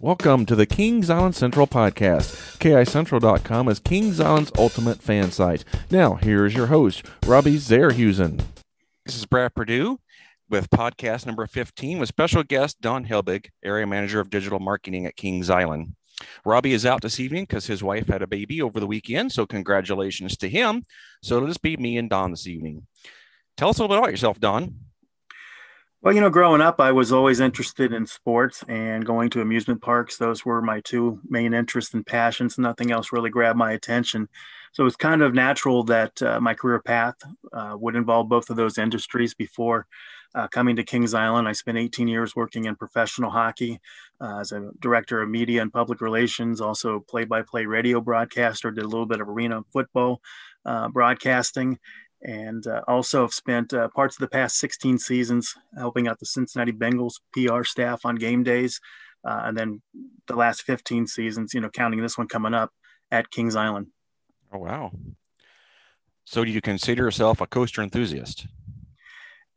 Welcome to the Kings Island Central podcast. KICentral.com is Kings Island's ultimate fan site. Now, here is your host, Robbie Zerhusen. This is Brad Purdue with podcast number 15 with special guest Don Helbig, area manager of digital marketing at Kings Island. Robbie is out this evening because his wife had a baby over the weekend, so congratulations to him. So it'll just be me and Don this evening. Tell us a little bit about yourself, Don. Well, you know, growing up, I was always interested in sports and going to amusement parks. Those were my two main interests and passions. Nothing else really grabbed my attention. So it was kind of natural that uh, my career path uh, would involve both of those industries before uh, coming to Kings Island. I spent 18 years working in professional hockey uh, as a director of media and public relations, also play by play radio broadcaster, did a little bit of arena football uh, broadcasting and uh, also have spent uh, parts of the past 16 seasons helping out the Cincinnati Bengals PR staff on game days, uh, and then the last 15 seasons, you know, counting this one coming up at Kings Island. Oh wow! So, do you consider yourself a coaster enthusiast?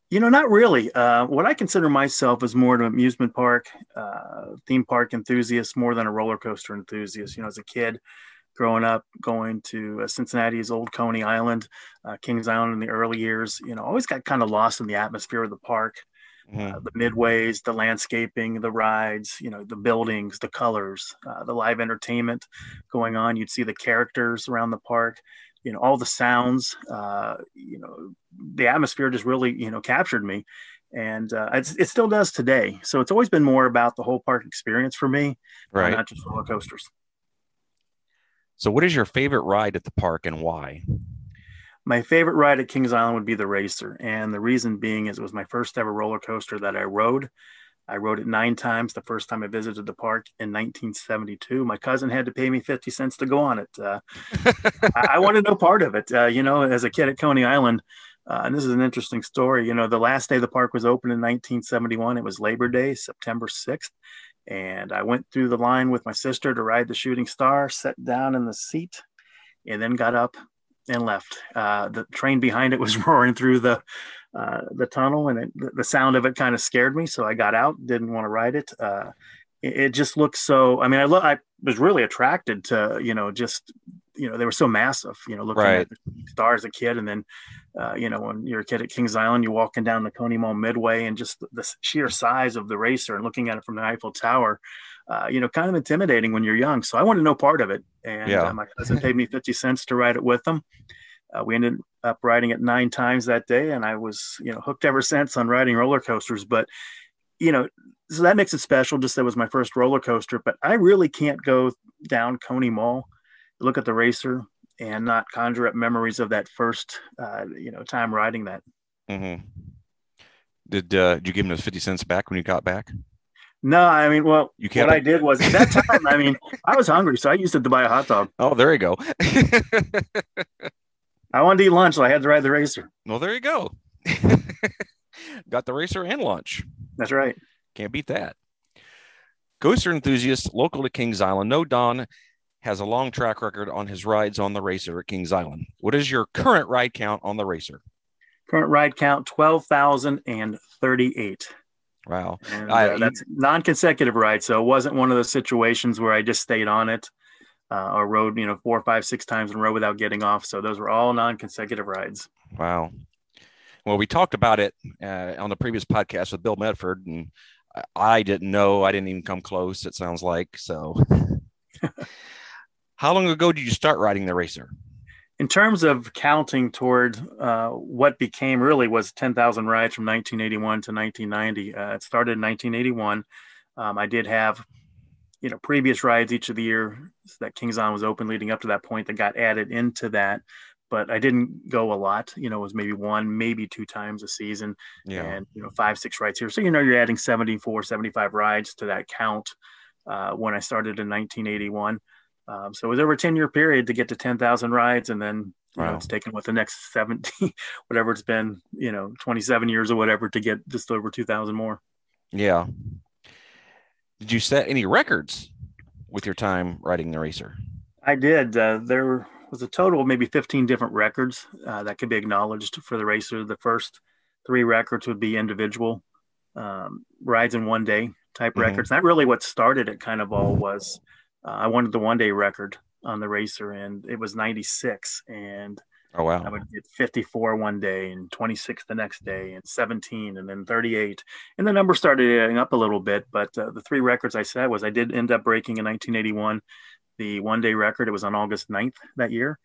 You know, not really. Uh, what I consider myself is more an amusement park, uh, theme park enthusiast more than a roller coaster enthusiast. You know, as a kid, growing up going to uh, Cincinnati's Old Coney Island, uh, Kings Island in the early years. You know, always got kind of lost in the atmosphere of the park, mm-hmm. uh, the midways, the landscaping, the rides, you know, the buildings, the colors, uh, the live entertainment going on. You'd see the characters around the park. You know, all the sounds. Uh, you know, the atmosphere just really you know captured me. And uh, it still does today. So it's always been more about the whole park experience for me, right? not just roller coasters. So, what is your favorite ride at the park and why? My favorite ride at Kings Island would be the Racer. And the reason being is it was my first ever roller coaster that I rode. I rode it nine times the first time I visited the park in 1972. My cousin had to pay me 50 cents to go on it. Uh, I, I, wanted no part of it. Uh, you know, as a kid at Coney Island, uh, and this is an interesting story. You know, the last day the park was open in 1971, it was Labor Day, September 6th. And I went through the line with my sister to ride the shooting star, sat down in the seat, and then got up and left. Uh, the train behind it was roaring through the uh, the tunnel, and it, the sound of it kind of scared me. So I got out, didn't want to ride it. Uh, it, just looked so. I mean, I, lo- I was really attracted to you know just you know they were so massive. You know, looking right. at the star as a kid, and then uh, you know when you're a kid at Kings Island, you're walking down the Coney Mall Midway, and just the, the sheer size of the racer, and looking at it from the Eiffel Tower. Uh, you know, kind of intimidating when you're young. So I wanted no part of it. And yeah. uh, my cousin paid me 50 cents to ride it with them. Uh, we ended up riding it nine times that day, and I was, you know, hooked ever since on riding roller coasters. But, you know, so that makes it special. Just that was my first roller coaster. But I really can't go down Coney Mall look at the racer and not conjure up memories of that first, uh, you know, time riding that. Mm-hmm. Did uh, did you give him those fifty cents back when you got back? No, I mean, well, you can't. what I did was at that time. I mean, I was hungry, so I used it to buy a hot dog. Oh, there you go. I wanted to eat lunch, so I had to ride the racer. Well, there you go. got the racer and lunch. That's right. Can't beat that. Coaster enthusiast local to Kings Island. No Don has a long track record on his rides on the racer at Kings Island. What is your current ride count on the racer? Current ride count 12,038. Wow. And, uh, that's non consecutive ride. So it wasn't one of those situations where I just stayed on it uh, or rode, you know, four, five, six times in a row without getting off. So those were all non consecutive rides. Wow. Well, we talked about it uh, on the previous podcast with Bill Medford, and I didn't know. I didn't even come close, it sounds like. So. How long ago did you start riding the racer? In terms of counting toward uh, what became really was 10,000 rides from 1981 to 1990. Uh, it started in 1981. Um, I did have, you know, previous rides each of the year that Kings Island was open leading up to that point that got added into that. But I didn't go a lot. You know, it was maybe one, maybe two times a season, yeah. and you know, five, six rides here. So you know, you're adding 74, 75 rides to that count uh, when I started in 1981. Um, so it was over a 10 year period to get to 10,000 rides. And then, you wow. know, it's taken with the next 70, whatever it's been, you know, 27 years or whatever to get just over 2,000 more. Yeah. Did you set any records with your time riding the racer? I did. Uh, there was a total of maybe 15 different records uh, that could be acknowledged for the racer. The first three records would be individual um, rides in one day type mm-hmm. records. That really what started it kind of all was uh, I wanted the one day record on the racer and it was 96 and oh wow i would get 54 one day and 26 the next day and 17 and then 38 and the number started adding up a little bit but uh, the three records i said was i did end up breaking in 1981 the one day record it was on august 9th that year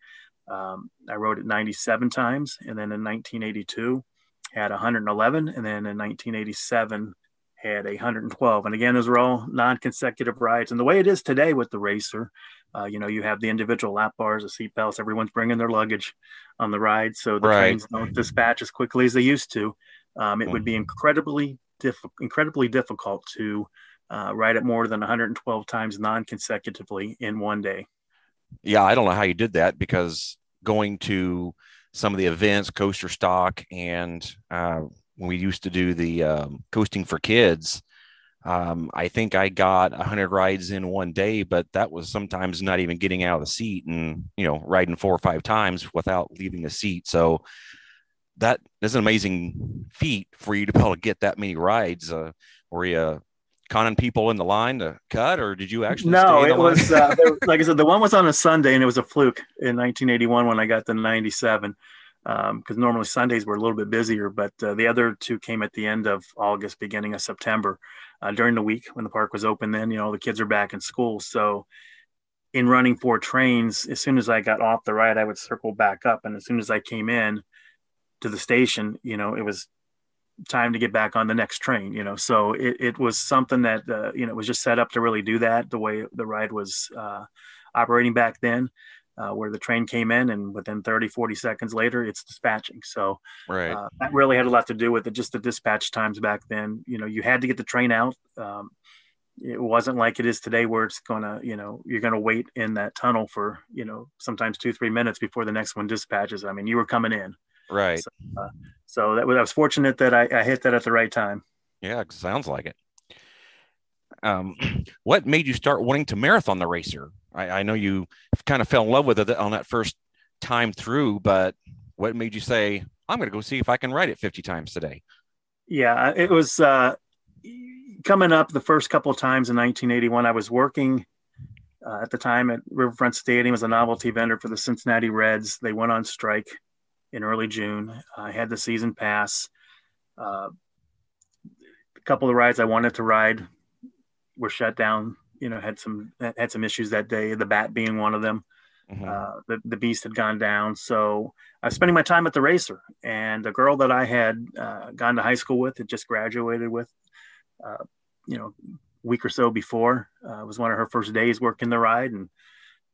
um, i rode it 97 times and then in 1982 had 111 and then in 1987 had 112 and again those were all non-consecutive rides and the way it is today with the racer uh, you know, you have the individual lap bars, the seat belts. Everyone's bringing their luggage on the ride, so the right. trains don't dispatch as quickly as they used to. Um, it mm-hmm. would be incredibly diff- incredibly difficult to uh, ride it more than 112 times non-consecutively in one day. Yeah, I don't know how you did that because going to some of the events, coaster stock, and uh, we used to do the um, coasting for kids, um, I think I got 100 rides in one day, but that was sometimes not even getting out of the seat and, you know, riding four or five times without leaving the seat. So that is an amazing feat for you to be able to get that many rides. Uh, you conning people in the line to cut, or did you actually? No, it was uh, like I said. The one was on a Sunday, and it was a fluke in 1981 when I got the 97 because um, normally Sundays were a little bit busier, but uh, the other two came at the end of August, beginning of September, uh, during the week when the park was open. Then you know the kids are back in school, so in running four trains, as soon as I got off the ride, I would circle back up, and as soon as I came in to the station, you know, it was time to get back on the next train. You know, so it, it was something that uh, you know was just set up to really do that the way the ride was uh, operating back then uh, where the train came in and within 30 40 seconds later it's dispatching. So right. uh, that really had a lot to do with it just the dispatch times back then. You know you had to get the train out. Um, it wasn't like it is today where it's gonna you know you're gonna wait in that tunnel for you know sometimes two three minutes before the next one dispatches. I mean you were coming in right so, uh, so that was, i was fortunate that I, I hit that at the right time yeah sounds like it um, what made you start wanting to marathon the racer I, I know you kind of fell in love with it on that first time through, but what made you say, I'm going to go see if I can ride it 50 times today? Yeah, it was uh, coming up the first couple of times in 1981. I was working uh, at the time at Riverfront Stadium as a novelty vendor for the Cincinnati Reds. They went on strike in early June. I had the season pass. Uh, a couple of rides I wanted to ride were shut down you know had some had some issues that day. The bat being one of them. Mm-hmm. Uh, the the beast had gone down, so I was spending my time at the racer, and a girl that I had uh, gone to high school with, had just graduated with, uh, you know, week or so before. Uh, was one of her first days working the ride, and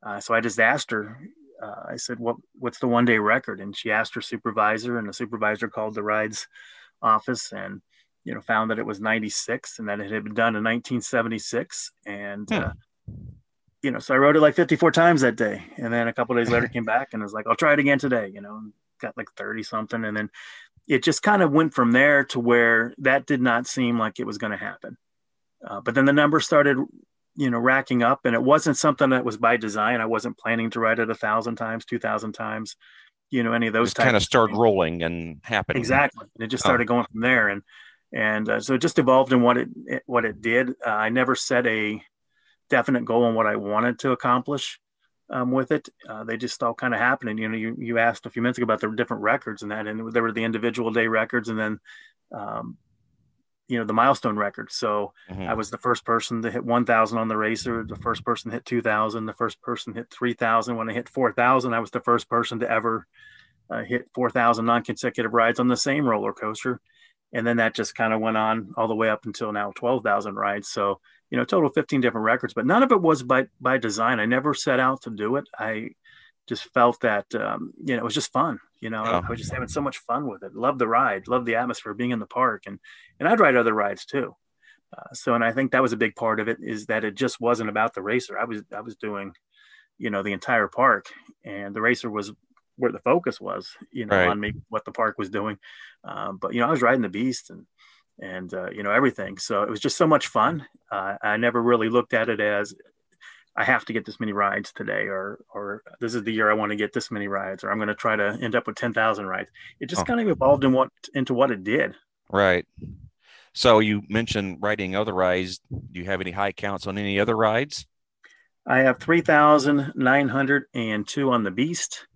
uh, so I just asked her. Uh, I said, "What what's the one day record?" And she asked her supervisor, and the supervisor called the rides office and you know, found that it was 96 and that it had been done in 1976. And, hmm. uh, you know, so I wrote it like 54 times that day. And then a couple days later came back and was like, I'll try it again today, you know, got like 30 something. And then it just kind of went from there to where that did not seem like it was going to happen. Uh, but then the numbers started, you know, racking up and it wasn't something that was by design. I wasn't planning to write it a thousand times, 2000 times, you know, any of those kind of started rolling and happening. Exactly. And it just started oh. going from there. And, and uh, so it just evolved in what it, it what it did. Uh, I never set a definite goal on what I wanted to accomplish um, with it. Uh, they just all kind of happened. And you know, you you asked a few minutes ago about the different records and that, and there were the individual day records, and then um, you know the milestone records. So mm-hmm. I was the first person to hit 1,000 on the racer, the first person to hit 2,000, the first person hit 3,000. When I hit 4,000, I was the first person to ever uh, hit 4,000 non-consecutive rides on the same roller coaster and then that just kind of went on all the way up until now 12,000 rides. So, you know, total 15 different records, but none of it was by, by design. I never set out to do it. I just felt that, um, you know, it was just fun. You know, I was just having so much fun with it. Love the ride, love the atmosphere, being in the park, and and I'd ride other rides too. Uh, so, and I think that was a big part of it is that it just wasn't about the racer. I was I was doing, you know, the entire park, and the racer was where the focus was, you know, right. on me what the park was doing. Um, but you know, I was riding the beast and and uh, you know everything. So it was just so much fun. Uh, I never really looked at it as I have to get this many rides today, or or this is the year I want to get this many rides, or I'm going to try to end up with ten thousand rides. It just oh. kind of evolved in what into what it did. Right. So you mentioned riding other rides. Do you have any high counts on any other rides? I have 3,902 on the Beast.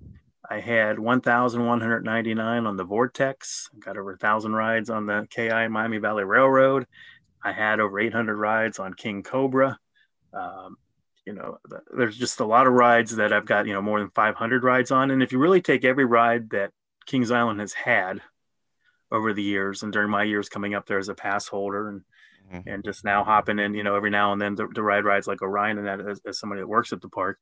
I had 1,199 on the Vortex. Got over a thousand rides on the KI Miami Valley Railroad. I had over 800 rides on King Cobra. Um, you know, there's just a lot of rides that I've got, you know, more than 500 rides on. And if you really take every ride that Kings Island has had over the years and during my years coming up there as a pass holder and mm-hmm. and just now hopping in, you know, every now and then to, to ride rides like Orion and that as, as, somebody that works at the park,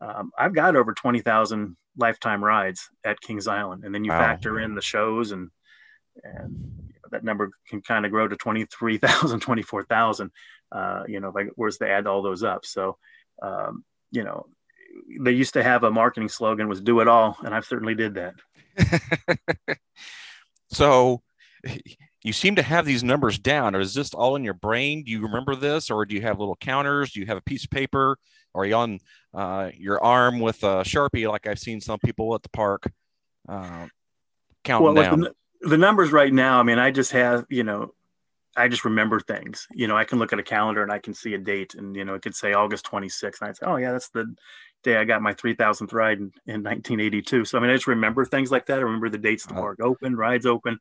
um, I've got over 20,000 lifetime rides at Kings Island. And then you wow. factor in the shows and, and that number can kind of grow to 23,000, 24,000, uh, you know, like where's to add all those up. So, um, you know, they used to have a marketing slogan was do it all. And I certainly did that. so you seem to have these numbers down. Or is this all in your brain? Do you remember this, or do you have little counters? Do you have a piece of paper? Or are you on uh, your arm with a sharpie, like I've seen some people at the park uh, counting well, down? The, the numbers right now. I mean, I just have you know I just remember things. You know, I can look at a calendar and I can see a date, and you know, it could say August 26th, and I'd say, oh yeah, that's the day I got my 3,000th ride in, in 1982. So I mean, I just remember things like that. I remember the dates the park open, rides open.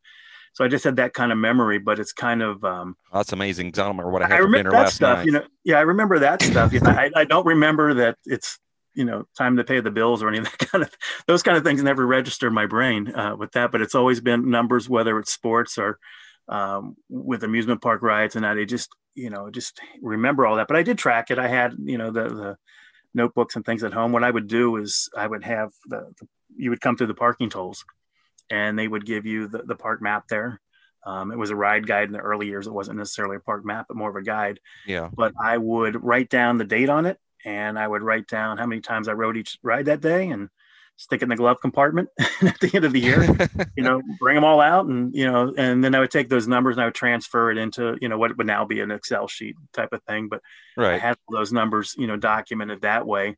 So I just had that kind of memory, but it's kind of um, that's amazing. I don't remember what I had I remember that stuff. Night. You know, yeah, I remember that stuff. You know, I, I don't remember that it's you know time to pay the bills or any of that kind of those kind of things never register in my brain uh, with that. But it's always been numbers, whether it's sports or um, with amusement park rides and that. I just, you know, just remember all that. But I did track it. I had, you know, the, the notebooks and things at home. What I would do is I would have the, the you would come through the parking tolls and they would give you the, the park map there. Um, it was a ride guide in the early years. It wasn't necessarily a park map, but more of a guide. Yeah. But I would write down the date on it and I would write down how many times I rode each ride that day and stick it in the glove compartment at the end of the year, you know, bring them all out and, you know, and then I would take those numbers and I would transfer it into, you know, what would now be an Excel sheet type of thing. But right. I had those numbers, you know, documented that way.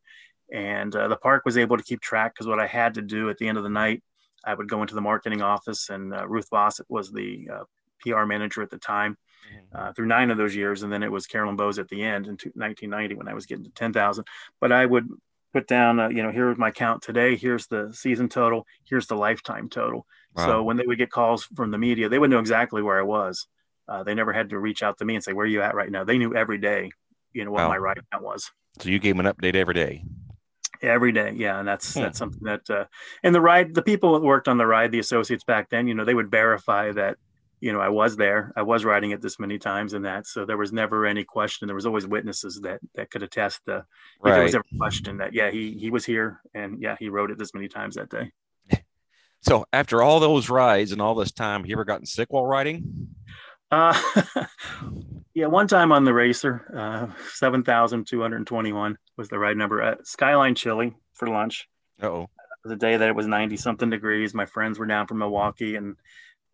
And uh, the park was able to keep track because what I had to do at the end of the night, I would go into the marketing office and uh, Ruth Bossett was the uh, PR manager at the time. Mm-hmm. Uh, through nine of those years, and then it was Carolyn Bowes at the end in 1990 when I was getting to 10,000. But I would put down, uh, you know, here's my count today. Here's the season total. Here's the lifetime total. Wow. So when they would get calls from the media, they would know exactly where I was. Uh, they never had to reach out to me and say, "Where are you at right now?" They knew every day, you know, what wow. my ride count was. So you gave them an update every day. Every day, yeah, and that's hmm. that's something that, uh, and the ride, the people that worked on the ride, the associates back then, you know, they would verify that you know, I was there. I was riding it this many times and that. So there was never any question. There was always witnesses that that could attest the right. there was ever question that yeah, he he was here and yeah, he rode it this many times that day. So after all those rides and all this time, you ever gotten sick while riding? Uh yeah, one time on the racer, uh seven thousand two hundred twenty-one was the ride number at Skyline Chili for lunch. oh. The day that it was 90 something degrees. My friends were down from Milwaukee and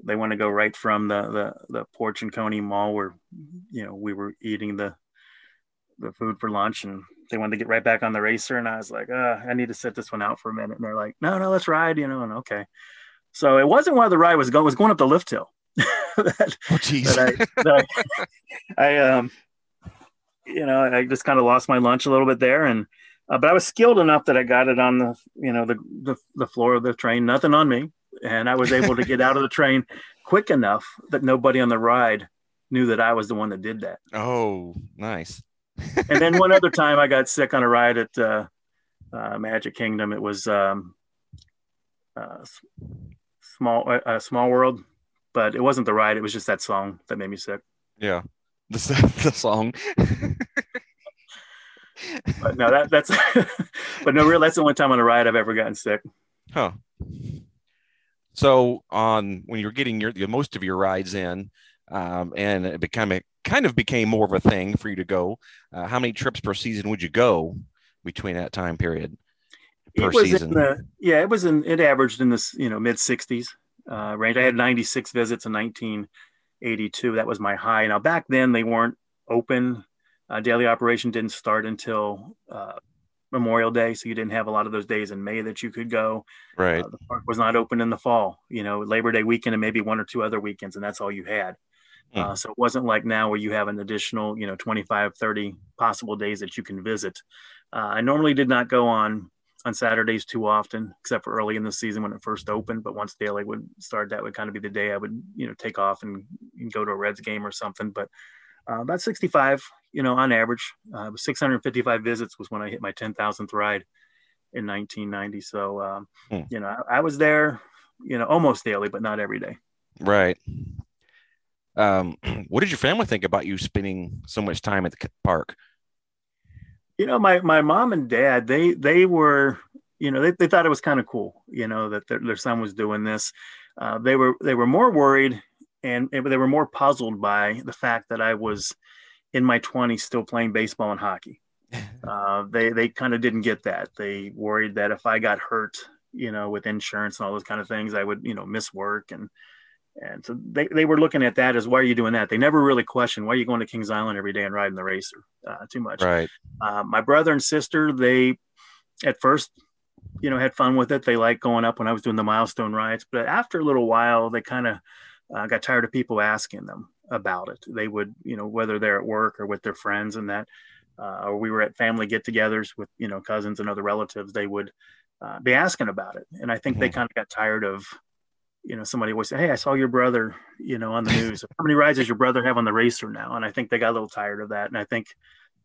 they want to go right from the, the, the porch and Coney Mall where, you know, we were eating the, the food for lunch and they wanted to get right back on the racer. And I was like, uh, I need to sit this one out for a minute. And they're like, no, no, let's ride, you know, and okay. So it wasn't while the ride was going, was going up the lift hill. that, oh, geez. That I, that I, I, um, you know, I just kind of lost my lunch a little bit there. And, uh, but I was skilled enough that I got it on the, you know, the, the, the floor of the train, nothing on me and I was able to get out of the train quick enough that nobody on the ride knew that I was the one that did that. Oh, nice. and then one other time I got sick on a ride at uh, uh, Magic Kingdom. It was um, uh, small, uh, small world, but it wasn't the ride. It was just that song that made me sick. Yeah, the, the song. but no, that, that's, but no, real. That's the only time on a ride I've ever gotten sick. Huh. So on when you're getting your most of your rides in, um, and it became a, kind of became more of a thing for you to go. Uh, how many trips per season would you go between that time period per season? The, yeah, it was in it averaged in this you know mid 60s uh, range. I had 96 visits in 1982. That was my high. Now back then they weren't open. Uh, daily operation didn't start until uh, Memorial Day, so you didn't have a lot of those days in May that you could go. Right. Uh, the park was not open in the fall. You know, Labor Day weekend and maybe one or two other weekends, and that's all you had. Hmm. Uh, so it wasn't like now where you have an additional, you know, 25, 30 possible days that you can visit. Uh, I normally did not go on on Saturdays too often, except for early in the season when it first opened. But once daily would start, that would kind of be the day I would, you know, take off and, and go to a Reds game or something. But uh, about 65, you know, on average. Uh, 655 visits was when I hit my 10,000th ride in 1990. So, um, hmm. you know, I, I, was there, you know, almost daily, but not every day. Right. Um, what did your family think about you spending so much time at the park? You know, my, my mom and dad, they, they were, you know, they, they thought it was kind of cool, you know, that their, their son was doing this. Uh, they were, they were more worried and they were more puzzled by the fact that I was in my 20s still playing baseball and hockey. Uh, they they kind of didn't get that. They worried that if I got hurt, you know, with insurance and all those kind of things, I would you know miss work and and so they, they were looking at that as why are you doing that? They never really questioned why are you going to Kings Island every day and riding the racer uh, too much. Right. Uh, my brother and sister, they at first, you know, had fun with it. They liked going up when I was doing the milestone rides, but after a little while, they kind of uh, got tired of people asking them about it. They would, you know, whether they're at work or with their friends and that, uh, or we were at family get-togethers with, you know, cousins and other relatives, they would uh, be asking about it. And I think mm-hmm. they kind of got tired of, you know, somebody always say, "Hey, I saw your brother, you know, on the news. How many rides does your brother have on the racer now?" And I think they got a little tired of that. And I think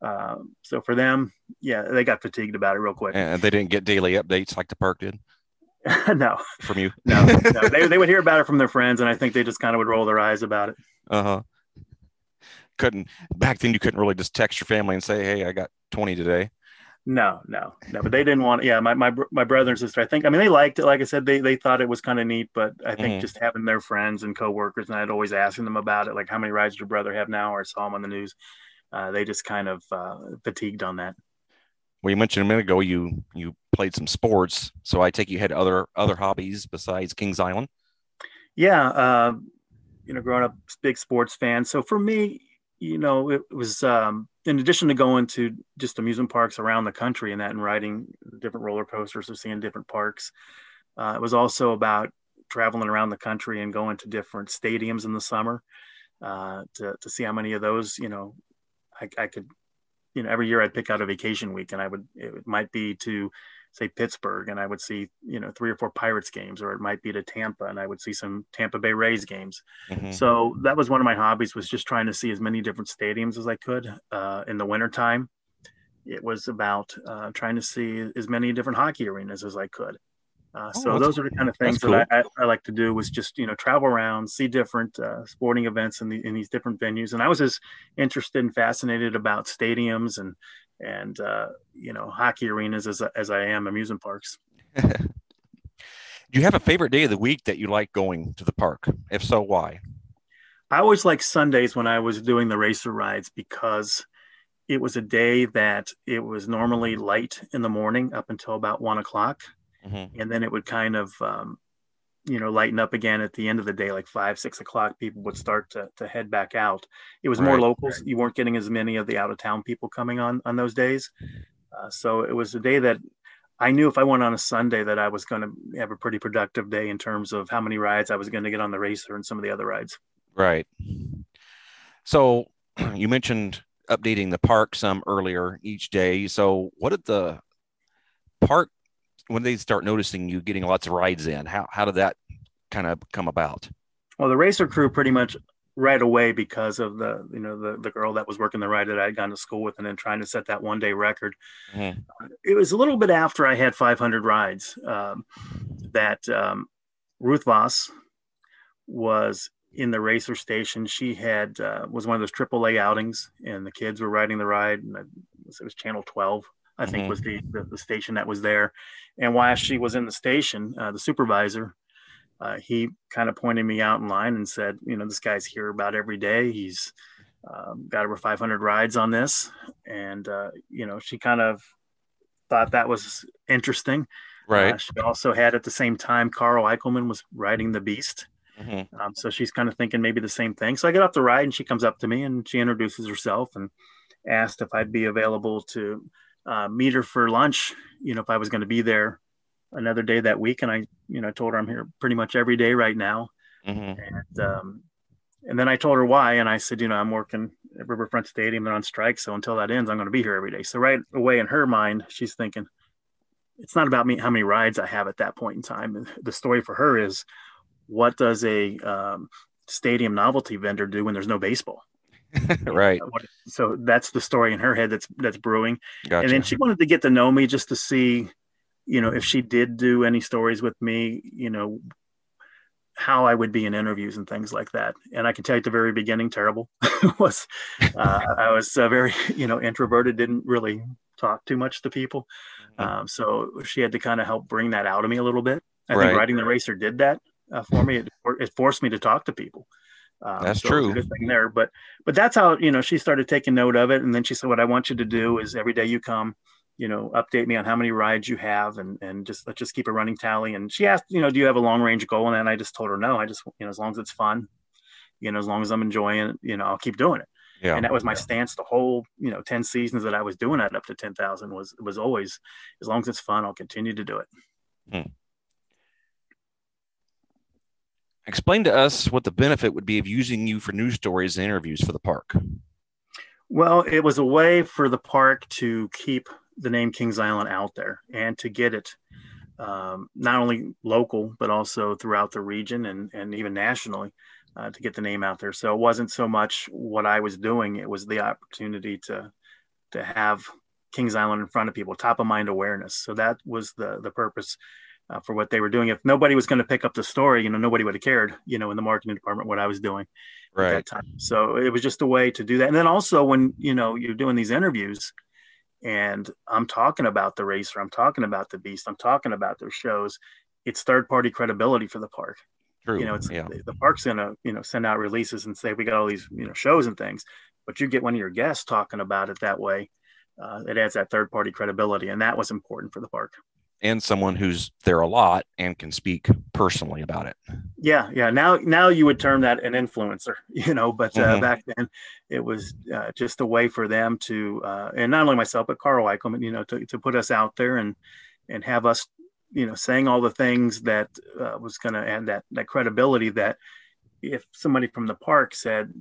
uh, so for them, yeah, they got fatigued about it real quick. And they didn't get daily updates like the park did. no, from you. no, no. They, they would hear about it from their friends, and I think they just kind of would roll their eyes about it. Uh huh. Couldn't back then. You couldn't really just text your family and say, "Hey, I got 20 today." No, no, no. But they didn't want. Yeah, my my my brother and sister. I think. I mean, they liked it. Like I said, they they thought it was kind of neat. But I think mm-hmm. just having their friends and coworkers, and I'd always asking them about it, like how many rides your brother have now, or I saw him on the news. Uh, they just kind of uh, fatigued on that well, you mentioned a minute ago you you played some sports, so I take you had other other hobbies besides Kings Island. Yeah, uh, you know, growing up, big sports fan. So for me, you know, it was um, in addition to going to just amusement parks around the country and that, and riding different roller coasters or seeing different parks. Uh, it was also about traveling around the country and going to different stadiums in the summer uh, to to see how many of those, you know, I, I could you know every year I'd pick out a vacation week and I would it might be to say Pittsburgh and I would see you know three or four Pirates games or it might be to Tampa and I would see some Tampa Bay Rays games. Mm-hmm. So that was one of my hobbies was just trying to see as many different stadiums as I could uh, in the wintertime. It was about uh, trying to see as many different hockey arenas as I could. Uh, oh, so those are the kind of things cool. that I, I, I, like to do was just you know travel around, see different uh, sporting events in, the, in these different venues, and I was as interested and fascinated about stadiums and and uh, you know hockey arenas as as I am amusement parks. do you have a favorite day of the week that you like going to the park? If so, why? I always like Sundays when I was doing the racer rides because it was a day that it was normally light in the morning up until about one o'clock mm-hmm. and then it would kind of um, you know lighten up again at the end of the day like five six o'clock people would start to, to head back out. It was right. more locals you weren't getting as many of the out of town people coming on on those days. Uh, so it was a day that i knew if i went on a sunday that i was going to have a pretty productive day in terms of how many rides i was going to get on the racer and some of the other rides. Right. So you mentioned updating the park some earlier each day. So what did the park when they start noticing you getting lots of rides in? How how did that kind of come about? Well, the racer crew pretty much right away because of the you know the, the girl that was working the ride that I had gone to school with and then trying to set that one day record. Mm-hmm. it was a little bit after I had 500 rides um, that um, Ruth Voss was in the racer station. She had uh, was one of those AAA outings, and the kids were riding the ride. And it was Channel 12 I think mm-hmm. was the, the, the station that was there. And while she was in the station, uh, the supervisor, uh, he kind of pointed me out in line and said, you know, this guy's here about every day. He's um, got over 500 rides on this, and uh, you know, she kind of thought that was interesting. Right. Uh, she also had at the same time Carl Eichelman was riding the Beast. Mm-hmm. Um, so she's kind of thinking maybe the same thing. So I get off the ride and she comes up to me and she introduces herself and asked if I'd be available to uh, meet her for lunch, you know, if I was going to be there another day that week. And I, you know, told her I'm here pretty much every day right now. Mm-hmm. And um, and then I told her why, and I said, you know, I'm working at Riverfront Stadium. They're on strike, so until that ends, I'm going to be here every day. So right away in her mind, she's thinking, it's not about me how many rides I have at that point in time. The story for her is, what does a um, stadium novelty vendor do when there's no baseball? right. So that's the story in her head that's that's brewing. Gotcha. And then she wanted to get to know me just to see, you know, if she did do any stories with me, you know, how I would be in interviews and things like that. And I can tell you at the very beginning, terrible was uh, I was uh, very, you know, introverted, didn't really talk too much to people. Mm-hmm. Um, so she had to kind of help bring that out of me a little bit. I right. think riding the racer did that uh, for me. It, it, forced me to talk to people. Um, that's so true. good thing there, but but that's how you know she started taking note of it, and then she said, "What I want you to do is every day you come, you know, update me on how many rides you have and, and just let's just keep a running tally. And she asked, you know, do you have a long range goal? And I just told her, no, I just, you know, as long as it's fun, you know, as long as I'm enjoying it, you know, I'll keep doing it. Yeah. And that was my stance the whole, you know, 10 seasons that I was doing that up to 10,000 was, was always, as long as it's fun, I'll continue to do it. Hmm. Explain to us what the benefit would be of using you for news stories and interviews for the park. Well, it was a way for the park to keep the name Kings Island out there and to get it um, not only local but also throughout the region and and even nationally uh, to get the name out there. So it wasn't so much what I was doing; it was the opportunity to to have Kings Island in front of people, top of mind awareness. So that was the the purpose. Uh, for what they were doing. If nobody was going to pick up the story, you know, nobody would have cared, you know, in the marketing department what I was doing right. at that time. So it was just a way to do that. And then also when you know you're doing these interviews, and I'm talking about the racer, I'm talking about the beast, I'm talking about their shows. It's third party credibility for the park. True. You know, it's yeah. the park's gonna, you know, send out releases and say we got all these, you know, shows and things, but you get one of your guests talking about it that way. Uh, it adds that third party credibility, and that was important for the park and someone who's there a lot and can speak personally about it. Yeah, yeah. Now, now you would term that an influencer, you know. But uh, mm-hmm. back then, it was uh, just a way for them to, uh, and not only myself, but Carl Eichelman, you know, to, to put us out there and and have us, you know, saying all the things that uh, was going to add that that credibility. That if somebody from the park said,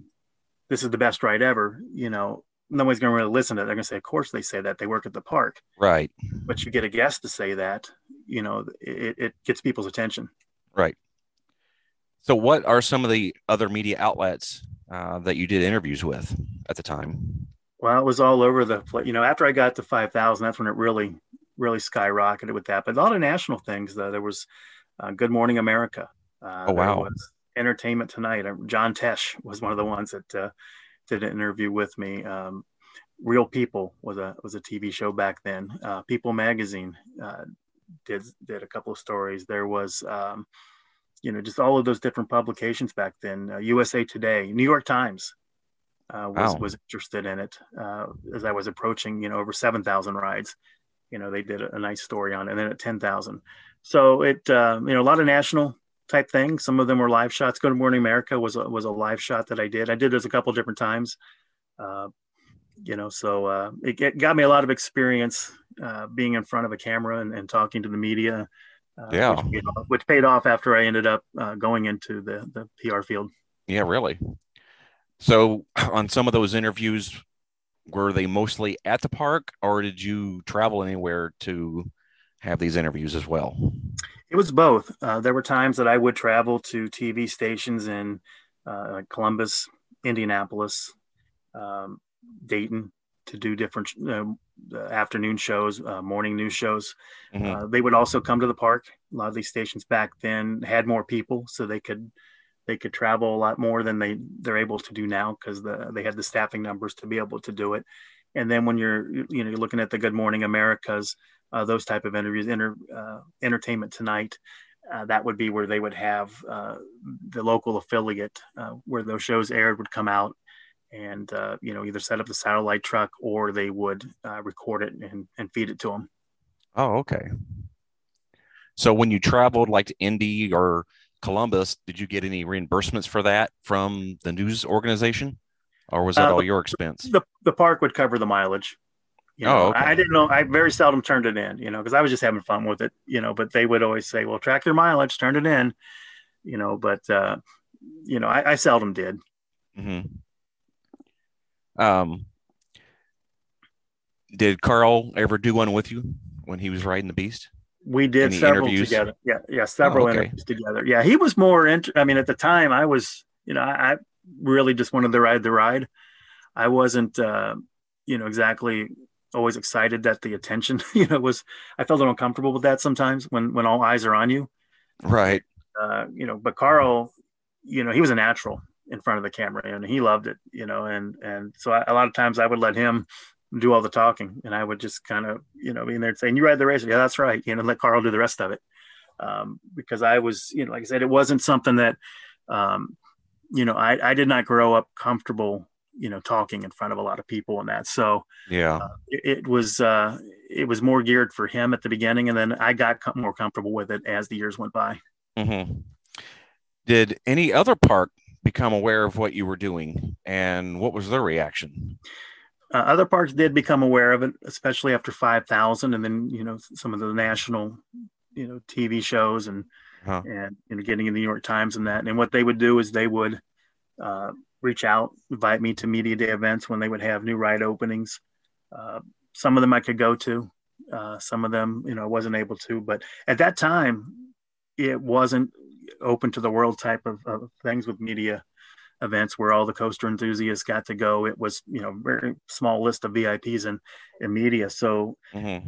"This is the best ride ever," you know, nobody's going to really listen to it. They're going to say, of course they say that they work at the park. Right. But you get a guest to say that, you know, it, it gets people's attention. Right. So what are some of the other media outlets uh, that you did interviews with at the time? Well, it was all over the place. You know, after I got to 5,000, that's when it really, really skyrocketed with that. But a lot of national things, though. There was uh, Good Morning America. Uh, oh, wow. Entertainment Tonight. John Tesh was one of the ones that uh, did an interview with me. Um, Real People was a was a TV show back then. Uh, People Magazine uh, did did a couple of stories. There was um, you know just all of those different publications back then. Uh, USA Today, New York Times uh, was wow. was interested in it uh, as I was approaching you know over seven thousand rides. You know they did a, a, nice story on it, and then at ten thousand. So it uh, you know a lot of national type thing. Some of them were live shots. Good Morning America was a, was a live shot that I did. I did this a couple different times. Uh, you know, so uh, it, it, got me a lot of experience uh, being in front of a camera and, and talking to the media. Uh, yeah, which paid, off, which paid, off, after I ended up uh, going into the the PR field. Yeah, really. So, on some of those interviews, were they mostly at the park, or did you travel anywhere to have these interviews as well? It was both. Uh, there were times that I would travel to TV stations in uh, Columbus, Indianapolis, um, Dayton to do different uh, afternoon shows, uh, morning news shows. Mm-hmm. Uh, they would also come to the park. A lot of these stations back then had more people, so they could they could travel a lot more than they they're able to do now because the, they had the staffing numbers to be able to do it. And then when you're you know you're looking at the Good Morning Americas uh, those type of interviews, inter, uh, Entertainment Tonight. Uh, that would be where they would have uh, the local affiliate uh, where those shows aired would come out and uh, you know either set up the satellite truck or they would record it and, and feed it to them. Oh, okay. So when you traveled like to Indy or Columbus, did you get any reimbursements for that from the news organization, or was that all your expense? The, the park would cover the mileage. You know, oh, okay. I didn't know. I very seldom turned it in, you know, because I was just having fun with it, you know. But they would always say, "Well, track your mileage, turn it in," you know. But uh, you know, I, I seldom did. Mm-hmm. Um, did Carl ever do one with you when he was riding the beast? We did Any several interviews? together. Yeah, yeah, several Oh, okay. interviews together. Yeah, he was more. Int- I mean, at the time, I was, you know, I, I really just wanted to ride the ride. I wasn't, uh, you know, exactly always excited that the attention, you know, was. I felt a little uncomfortable with that sometimes when when all eyes are on you. Right. Uh, you know, but Carl, you know, he was a natural in front of the camera and he loved it. You know, and and so I, a lot of times I would let him do all the talking and I would just kind of, you know, be in there and saying, "You ride the race. yeah, that's right," you know, let Carl do the rest of it. Um, because I was, you know, like I said, it wasn't something that, um, you know, I, I did not grow up comfortable, you know, talking in front of a lot of people and that. So Yeah. it, it was, uh, it was more geared for him at the beginning, and then I got com- more comfortable with it as the years went by. hmm Did any other park become aware of what you were doing, and what was their reaction? Uh, other parks did become aware of it, especially after 5,000, and then you know some of the national, you know, TV shows and Huh. and you know getting in the New York Times and that. And what they would do is they would uh, reach out, invite me to media day events when they would have new ride openings. Uh, some of them I could go to, uh, some of them you know I wasn't able to. But at that time, it wasn't open to the world type of, of things with media events where all the coaster enthusiasts got to go. It was, you know, very small list of VIPs and, and media. So hmm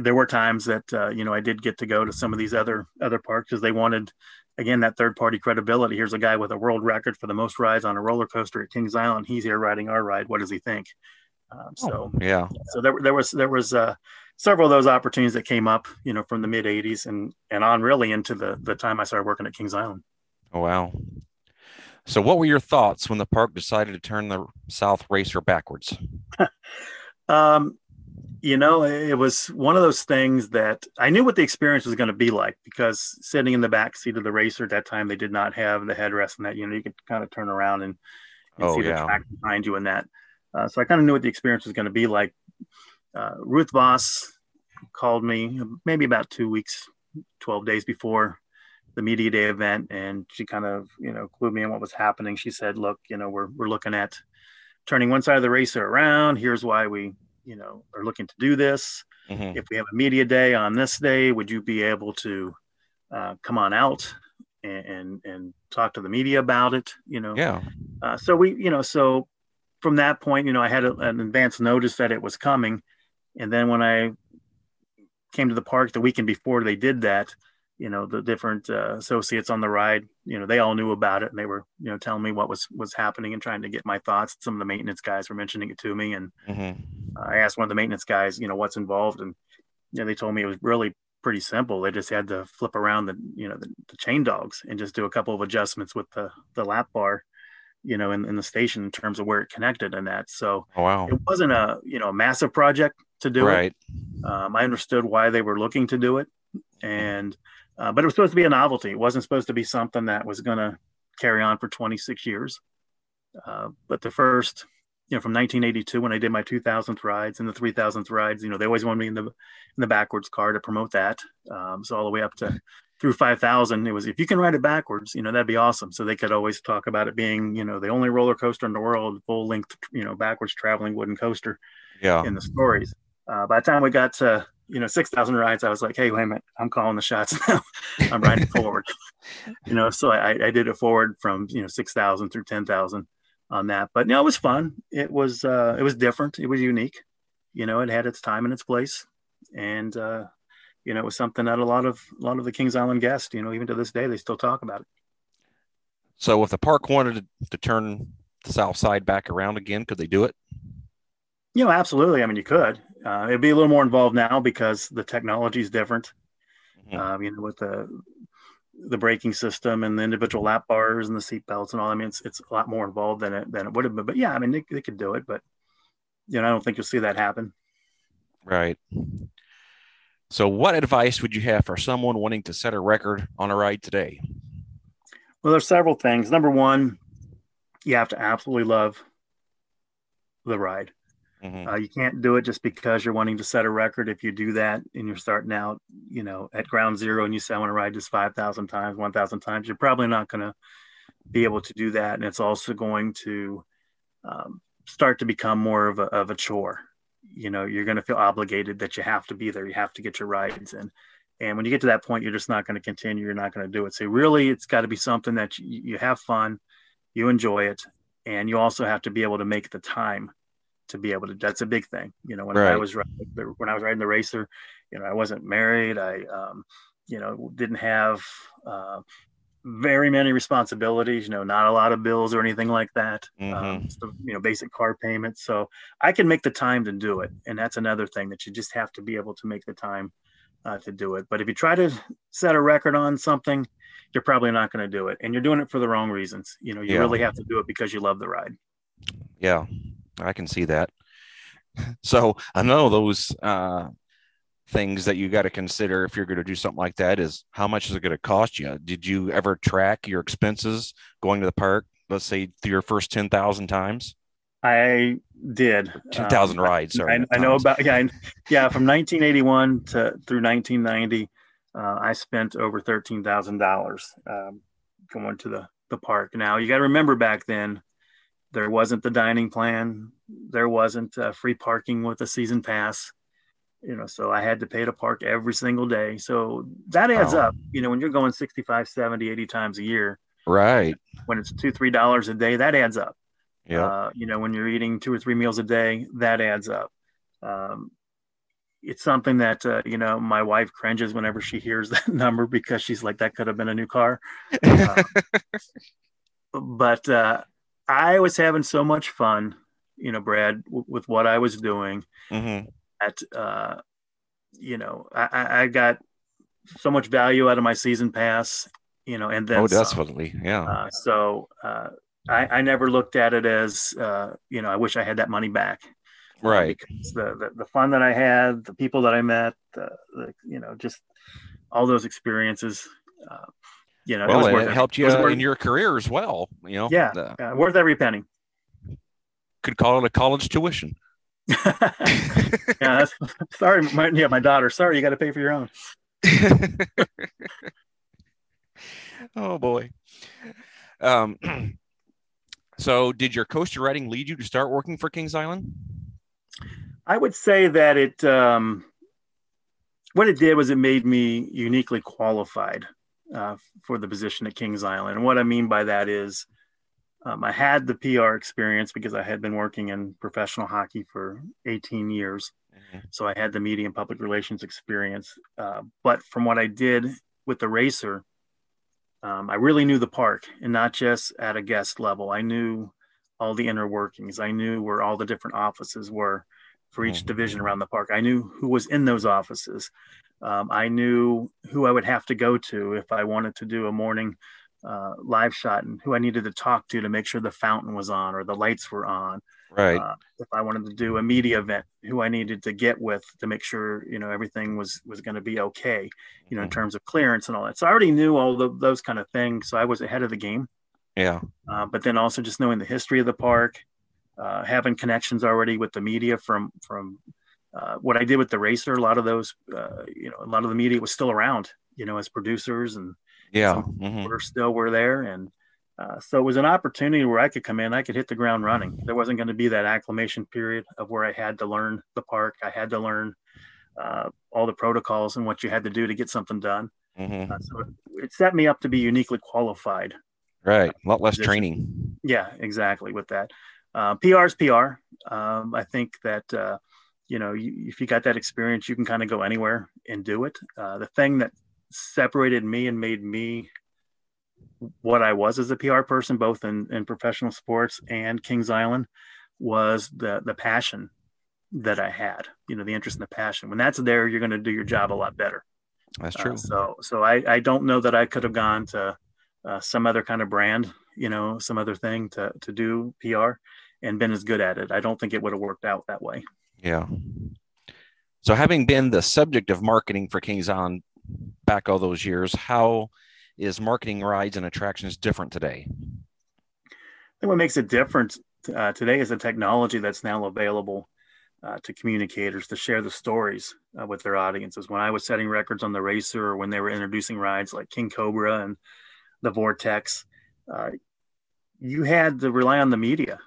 there were times that, uh, you know, I did get to go to some of these other, other parks because they wanted, again, that third party credibility. Here's a guy with a world record for the most rides on a roller coaster at Kings Island. He's here riding our ride. What does he think? Um, so, yeah. so there, there was, there was, uh, several of those opportunities that came up, you know, from the mid eighties and, and on really into the, the time I started working at Kings Island. Oh, wow. So, what were your thoughts when the park decided to turn the South Racer backwards? Um, you know, it was one of those things that I knew what the experience was going to be like because sitting in the back seat of the racer at that time, they did not have the headrest and that, you know, you could kind of turn around and, and Oh, see the track behind you and that. Uh, so I kind of knew what the experience was going to be like. Uh, Ruth Voss called me maybe about two weeks, 12 days before the media day event. And she kind of, you know, clued me in what was happening. She said, look, you know, we're, we're looking at turning one side of the racer around. Here's why we, you know, are looking to do this. Mhm. If we have a media day on this day, would you be able to uh, come on out and, and and talk to the media about it? You know, Yeah. uh, so we, you know, so from that point, you know, I had a, an advance notice that it was coming, and then when I came to the park the weekend before they did that, you know, the different uh, associates on the ride, you know, they all knew about it, and they were, you know, telling me what was was happening and trying to get my thoughts. Some of the maintenance guys were mentioning it to me, and hmm I asked one of the maintenance guys, you know, what's involved, and you know, they told me it was really pretty simple. They just had to flip around the, you know, the, the chain dogs and just do a couple of adjustments with the the lap bar, you know, in, in the station in terms of where it connected and that. So Oh, wow. it wasn't a you know a massive project to do Right. it. Um, I understood why they were looking to do it, and uh, but it was supposed to be a novelty. It wasn't supposed to be something that was going to carry on for 26 years. Uh, but the first, you know, from 1982 when I did my 2000th rides and the 3000th rides, you know, they always wanted me in the in the backwards car to promote that. Um, so all the way up to through 5000, it was if you can ride it backwards, you know, that'd be awesome. So they could always talk about it being, you know, the only roller coaster in the world, full length, you know, backwards traveling wooden coaster Yeah. in the stories. Uh, by the time we got to you know six thousand rides, I was like, hey, wait a minute, I'm calling the shots now. I'm riding forward. You know, so I, I did it forward from you know six thousand through ten thousand on that. But no, it was fun. It was uh, it was different. It was unique. You know, it had its time and its place, and uh, you know, it was something that a lot of a lot of the Kings Island guests, you know, even to this day, they still talk about it. So, if the park wanted to, to turn the South Side back around again, could they do it? You know, absolutely. I mean, you could. Uh, it'd be a little more involved now because the technology is different. Mhm. um, you know, with the the braking system and the individual lap bars and the seat belts and all. I mean, it's it's a lot more involved than it than it would have been. But yeah, I mean, they, they could do it, but you know, I don't think you'll see that happen. Right. So, what advice would you have for someone wanting to set a record on a ride today? Well, there's several things. Number one, you have to absolutely love the ride. Mhm. Uh, you can't do it just because you're wanting to set a record. If you do that and you're starting out, you know, at ground zero and you say, I want to ride this 5,000 times, 1,000 times, you're probably not going to be able to do that, and it's also going to um, start to become more of a, of a chore. You know, you're going to feel obligated that you have to be there. You have to get your rides in. And when you get to that point, you're just not going to continue. You're not going to do it. So really, it's got to be something that you, you have fun, you enjoy it, and you also have to be able to make the time to be able to. That's a big thing. You know, when right. I was when I was riding the racer, you know, I wasn't married. I, um, you know, didn't have uh, very many responsibilities. You know, not a lot of bills or anything like that. Mm-hmm. Um, so, you know, basic car payments. So I can make the time to do it, and that's another thing that you just have to be able to make the time uh, to do it. But if you try to set a record on something, you're probably not going to do it, and you're doing it for the wrong reasons. You know, you yeah. really have to do it because you love the ride. Yeah, I can see that. So I know those uh, things that you got to consider if you're going to do something like that is how much is it going to cost you? Did you ever track your expenses going to the park? Let's say through your first ten thousand times. I did. ten thousand um, rides. Sorry, I, I know about, yeah. I, yeah. From 1981 to through 1990, uh, I spent over $13,000 um, going to the, the park. Now you got to remember back then, there wasn't the dining plan. There wasn't uh, free parking with a season pass, you know, so I had to pay to park every single day. So that adds oh. up, you know, when you're going 65, 70, 80 times a year, right. When it's two, $3 a day, that adds up. Yeah. Uh, you know, when you're eating two or three meals a day, that adds up. Um, it's something that uh, you know my wife cringes whenever she hears that number because she's like that could have been a new car. Uh, but uh, I was having so much fun, you know, Brad, w- with what I was doing. Mm-hmm. At uh, you know, I, I got so much value out of my season pass, you know, and then oh, definitely, yeah. Uh, so uh, I, I never looked at it as uh, you know I wish I had that money back. Right. Because the, the, the fun that I had, the people that I met, the, the you know just all those experiences. Uh, you know, well, it, it helped you it in your career as well. You know, yeah, yeah, worth every penny. Could call it a college tuition. yeah, sorry, my, yeah, my daughter. Sorry, you got to pay for your own. oh boy. Um, So, did your coaster writing lead you to start working for Kings Island? I would say that it, um, what it did was it made me uniquely qualified uh, for the position at Kings Island. And what I mean by that is, um, I had the PR experience because I had been working in professional hockey for 18 years. Mm-hmm. So I had the media and public relations experience. Uh, but from what I did with the racer, um, I really knew the park and not just at a guest level. I knew all the inner workings. I knew where all the different offices were for each mm-hmm. division around the park. I knew who was in those offices. Um, I knew who I would have to go to if I wanted to do a morning uh, live shot and who I needed to talk to to make sure the fountain was on or the lights were on. Right. Uh, if I wanted to do a media event, who I needed to get with to make sure you know everything was was going to be okay, you know, in mm-hmm. terms of clearance and all that. So I already knew all the, those kind of things. So I was ahead of the game. Yeah. Uh, but then also just knowing the history of the park, uh, having connections already with the media from from uh, what I did with the racer. A lot of those, uh, you know, a lot of the media was still around, you know, as producers and yeah, mm-hmm. we're still were there and uh, so it was an opportunity where I could come in, I could hit the ground running. There wasn't going to be that acclimation period of where I had to learn the park. I had to learn uh, all the protocols and what you had to do to get something done. Mm-hmm. Uh, so it, it, set me up to be uniquely qualified. Right. A lot less position. training. Yeah, exactly. With that, PR is PR. Um, I think that, uh, you know, you, if you got that experience, you can kind of go anywhere and do it. Uh, the thing that separated me and made me what I was as a PR person, both in, in professional sports and Kings Island, was the the passion that I had. You know, the interest and the passion. When that's there, you're going to do your job a lot better. That's true. Uh, so, so I, I don't know that I could have gone to uh, some other kind of brand, you know, some other thing to to do PR and been as good at it. I don't think it would have worked out that way. Yeah. So, having been the subject of marketing for Kings Island back all those years, how is marketing rides and attractions different today? I think what makes it different uh, today is the technology that's now available uh, to communicators to share the stories uh, with their audiences. When I was setting records on the racer or when they were introducing rides like King Cobra and the Vortex, uh, you had to rely on the media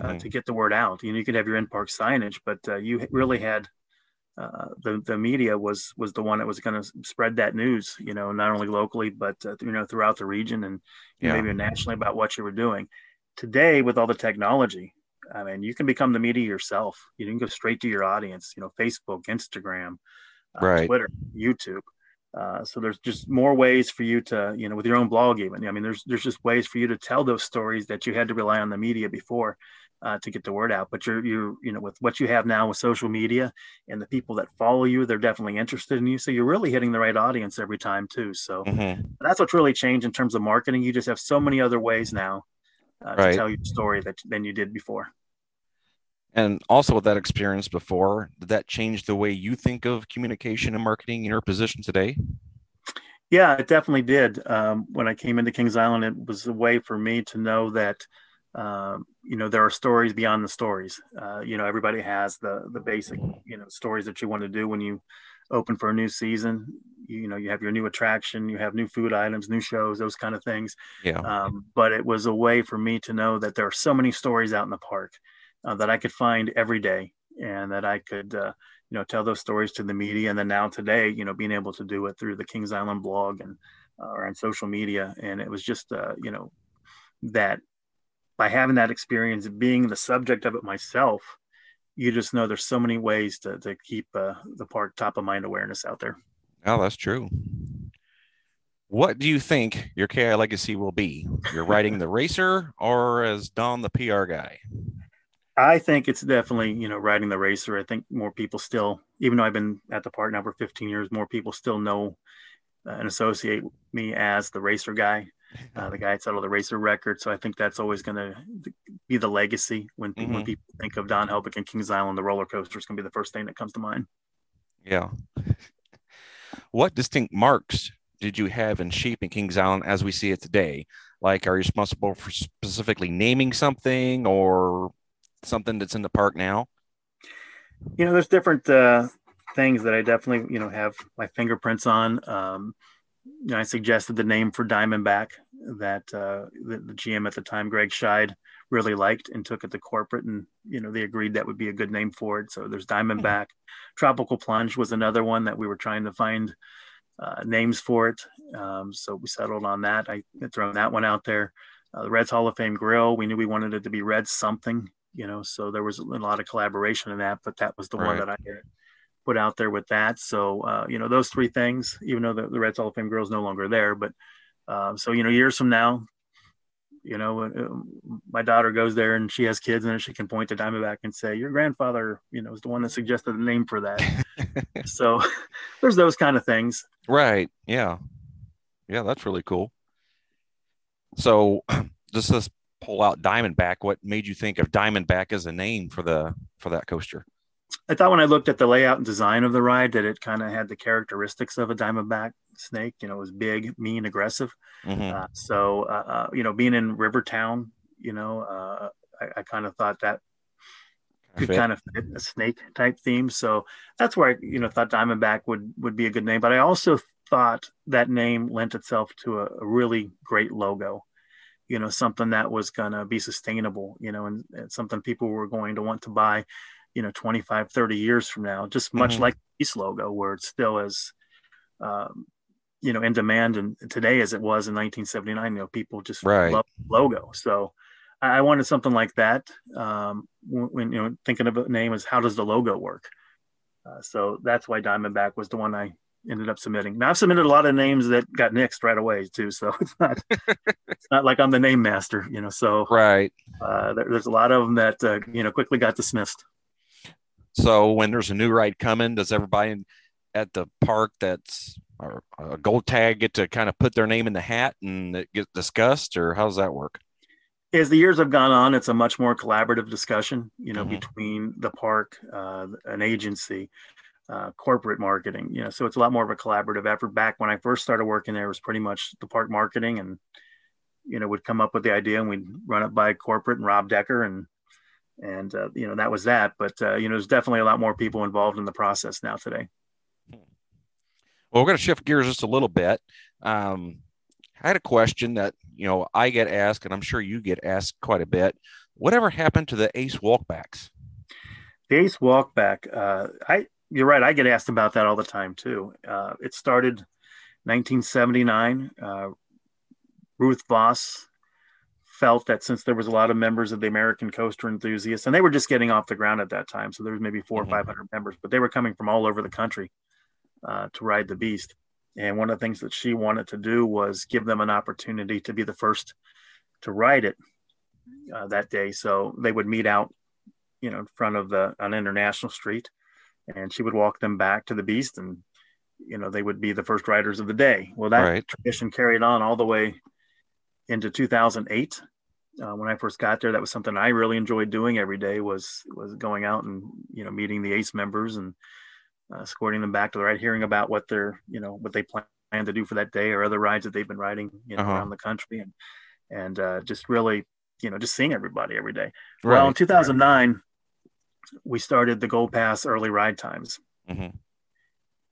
uh, Mhm. to get the word out. You know, you could have your in park signage, but uh, you really had uh, the the media was was the one that was going to spread that news. You know, not only locally but uh, you know throughout the region and Yeah. maybe nationally about what you were doing. Today, with all the technology, I mean, you can become the media yourself. You can go straight to your audience. You know, Facebook, Instagram, uh, Right. Twitter, YouTube. Uh, so there's just more ways for you to, you know, with your own blog even. I mean, there's there's just ways for you to tell those stories that you had to rely on the media before uh, to get the word out. But you're you you know with what you have now with social media and the people that follow you, they're definitely interested in you. So you're really hitting the right audience every time too. So Mhm. that's what's really changed in terms of marketing. You just have so many other ways now uh, Right. to tell your story that than you did before. And also with that experience before, did that change the way you think of communication and marketing in your position today? Yeah, it definitely did. Um, when I came into Kings Island, it was a way for me to know that, um, you know, there are stories beyond the stories. Uh, you know, everybody has the the basic, you know, stories that you want to do when you open for a new season. You, you know, you have your new attraction, you have new food items, new shows, those kind of things. Yeah. Um, but it was a way for me to know that there are so many stories out in the park uh, that I could find every day, and that I could, uh, you know, tell those stories to the media. And then now today, you know, being able to do it through the Kings Island blog and uh, or on social media, and it was just, uh, you know, that by having that experience, being the subject of it myself, you just know there's so many ways to to keep uh, the park top of mind awareness out there. Oh, that's true. What do you think your KI legacy will be? You're riding the racer or as Don the PR guy? I think it's definitely, you know, riding the racer. I think more people still, even though I've been at the park now for 15 years, more people still know uh, and associate me as the racer guy, uh, the guy that settled the racer record. So I think that's always going to be the legacy when when Mhm. people think of Don Helbig and Kings Island, the roller coaster is going to be the first thing that comes to mind. Yeah. What distinct marks did you have in shaping Kings Island as we see it today? Like, are you responsible for specifically naming something or something that's in the park now? you know, there's different uh, things that I definitely, you know, have my fingerprints on. Um, I suggested the name for Diamondback that uh, the, the GM at the time, Greg Scheid, really liked and took it to corporate, and you know, they agreed that would be a good name for it. So there's Diamondback. Tropical Plunge was another one that we were trying to find uh, names for it. Um, so we settled on that. I had thrown that one out there. Uh, the Reds Hall of Fame Grill. We knew we wanted it to be Red something, you know. So there was a lot of collaboration in that, but that was the one that I put out there with that. So uh, you know, those three things. Even though the, the Reds Hall of Fame Grill is no longer there, but um, so you know, years from now, you know, uh, my daughter goes there and she has kids, and she can point to Diamondback and say, "Your grandfather, you know, is the one that suggested the name for that." so there's those kind of things. Right. Yeah. Yeah, that's really cool. So just let's pull out Diamondback. What made you think of Diamondback as a name for the for that coaster? I thought when I looked at the layout and design of the ride that it kind of had the characteristics of a diamondback snake. You know, it was big, mean, aggressive. Mhm. Uh, so, uh, uh, you know, being in Rivertown, you know, uh, I, I kind of thought that could Fit. kind of fit a snake type theme. So that's where I, you know, thought Diamondback would would be a good name. But I also thought that name lent itself to a, a really great logo. You know, something that was gonna be sustainable. You know, and, and something people were going to want to buy. You know, 25, 30 years from now, just much Mhm. like the Beast logo, where it's still as um, you know in demand and today as it was in 1979. You know, people just Right. love the logo. So I I wanted something like that. Um, when, when, you know thinking of a name is how does the logo work? Uh, so that's why Diamondback was the one I ended up submitting. Now I've submitted a lot of names that got nixed right away too. So it's not it's not like I'm the name master, you know. So Right. uh, there, there's a lot of them that uh, you know quickly got dismissed. So when there's a new ride coming, does everybody at the park that's or a gold tag get to kind of put their name in the hat and it gets discussed, or how does that work? as the years have gone on, it's a much more collaborative discussion, you know, Mhm. between the park, uh, an agency, uh, corporate marketing, you know, so it's a lot more of a collaborative effort. Back when I first started working there, it was pretty much the park marketing and, you know, would come up with the idea and we'd run it by corporate and Rob Decker and, and, uh, you know, that was that. But, uh, you know, there's definitely a lot more people involved in the process now today. Well, we're going to shift gears just a little bit. Um, I had a question that you know I get asked, and I'm sure you get asked quite a bit. Whatever happened to the Ace walkbacks? The Ace walkback. Uh, I you're right. I get asked about that all the time too. Uh, it started 1979. Uh, Ruth Voss felt that since there was a lot of members of the American Coaster Enthusiasts, and they were just getting off the ground at that time, so there was maybe 4 mm-hmm. or 500 members, but they were coming from all over the country uh, to ride the Beast. And one of the things that she wanted to do was give them an opportunity to be the first to ride it uh, that day. So they would meet out, you know, in front of the on International Street, and she would walk them back to the Beast, and you know they would be the first riders of the day. Well, that right. tradition carried on all the way into 2008. Uh, when I first got there, that was something I really enjoyed doing every day was was going out and you know meeting the ACE members and uh, escorting them back to the ride, hearing about what they're you know what they plan to do for that day or other rides that they've been riding you know uh-huh. around the country and and uh, just really you know just seeing everybody every day. Right. Well, in 2009, we started the Gold Pass early ride times, mm-hmm.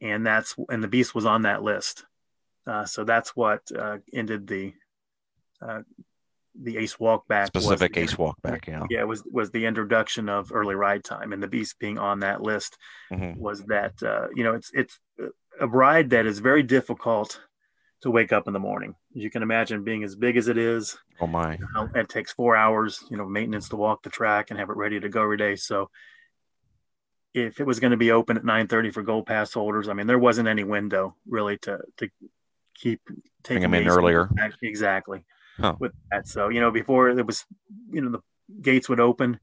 and that's and the Beast was on that list. Uh, so that's what uh, ended the uh, the ace walkback specific was, ace walkback yeah. Yeah was was the introduction of early ride time and the beast being on that list mm-hmm. was that uh, you know it's it's a ride that is very difficult to wake up in the morning. As you can imagine being as big as it is oh my. you know, it takes four hours you know maintenance to walk the track and have it ready to go every day. So if it was going to be open at 9:30 for gold pass holders i mean there wasn't any window really to to keep taking them in earlier. exactly with that. So, you know, before it was, you know, the gates would open,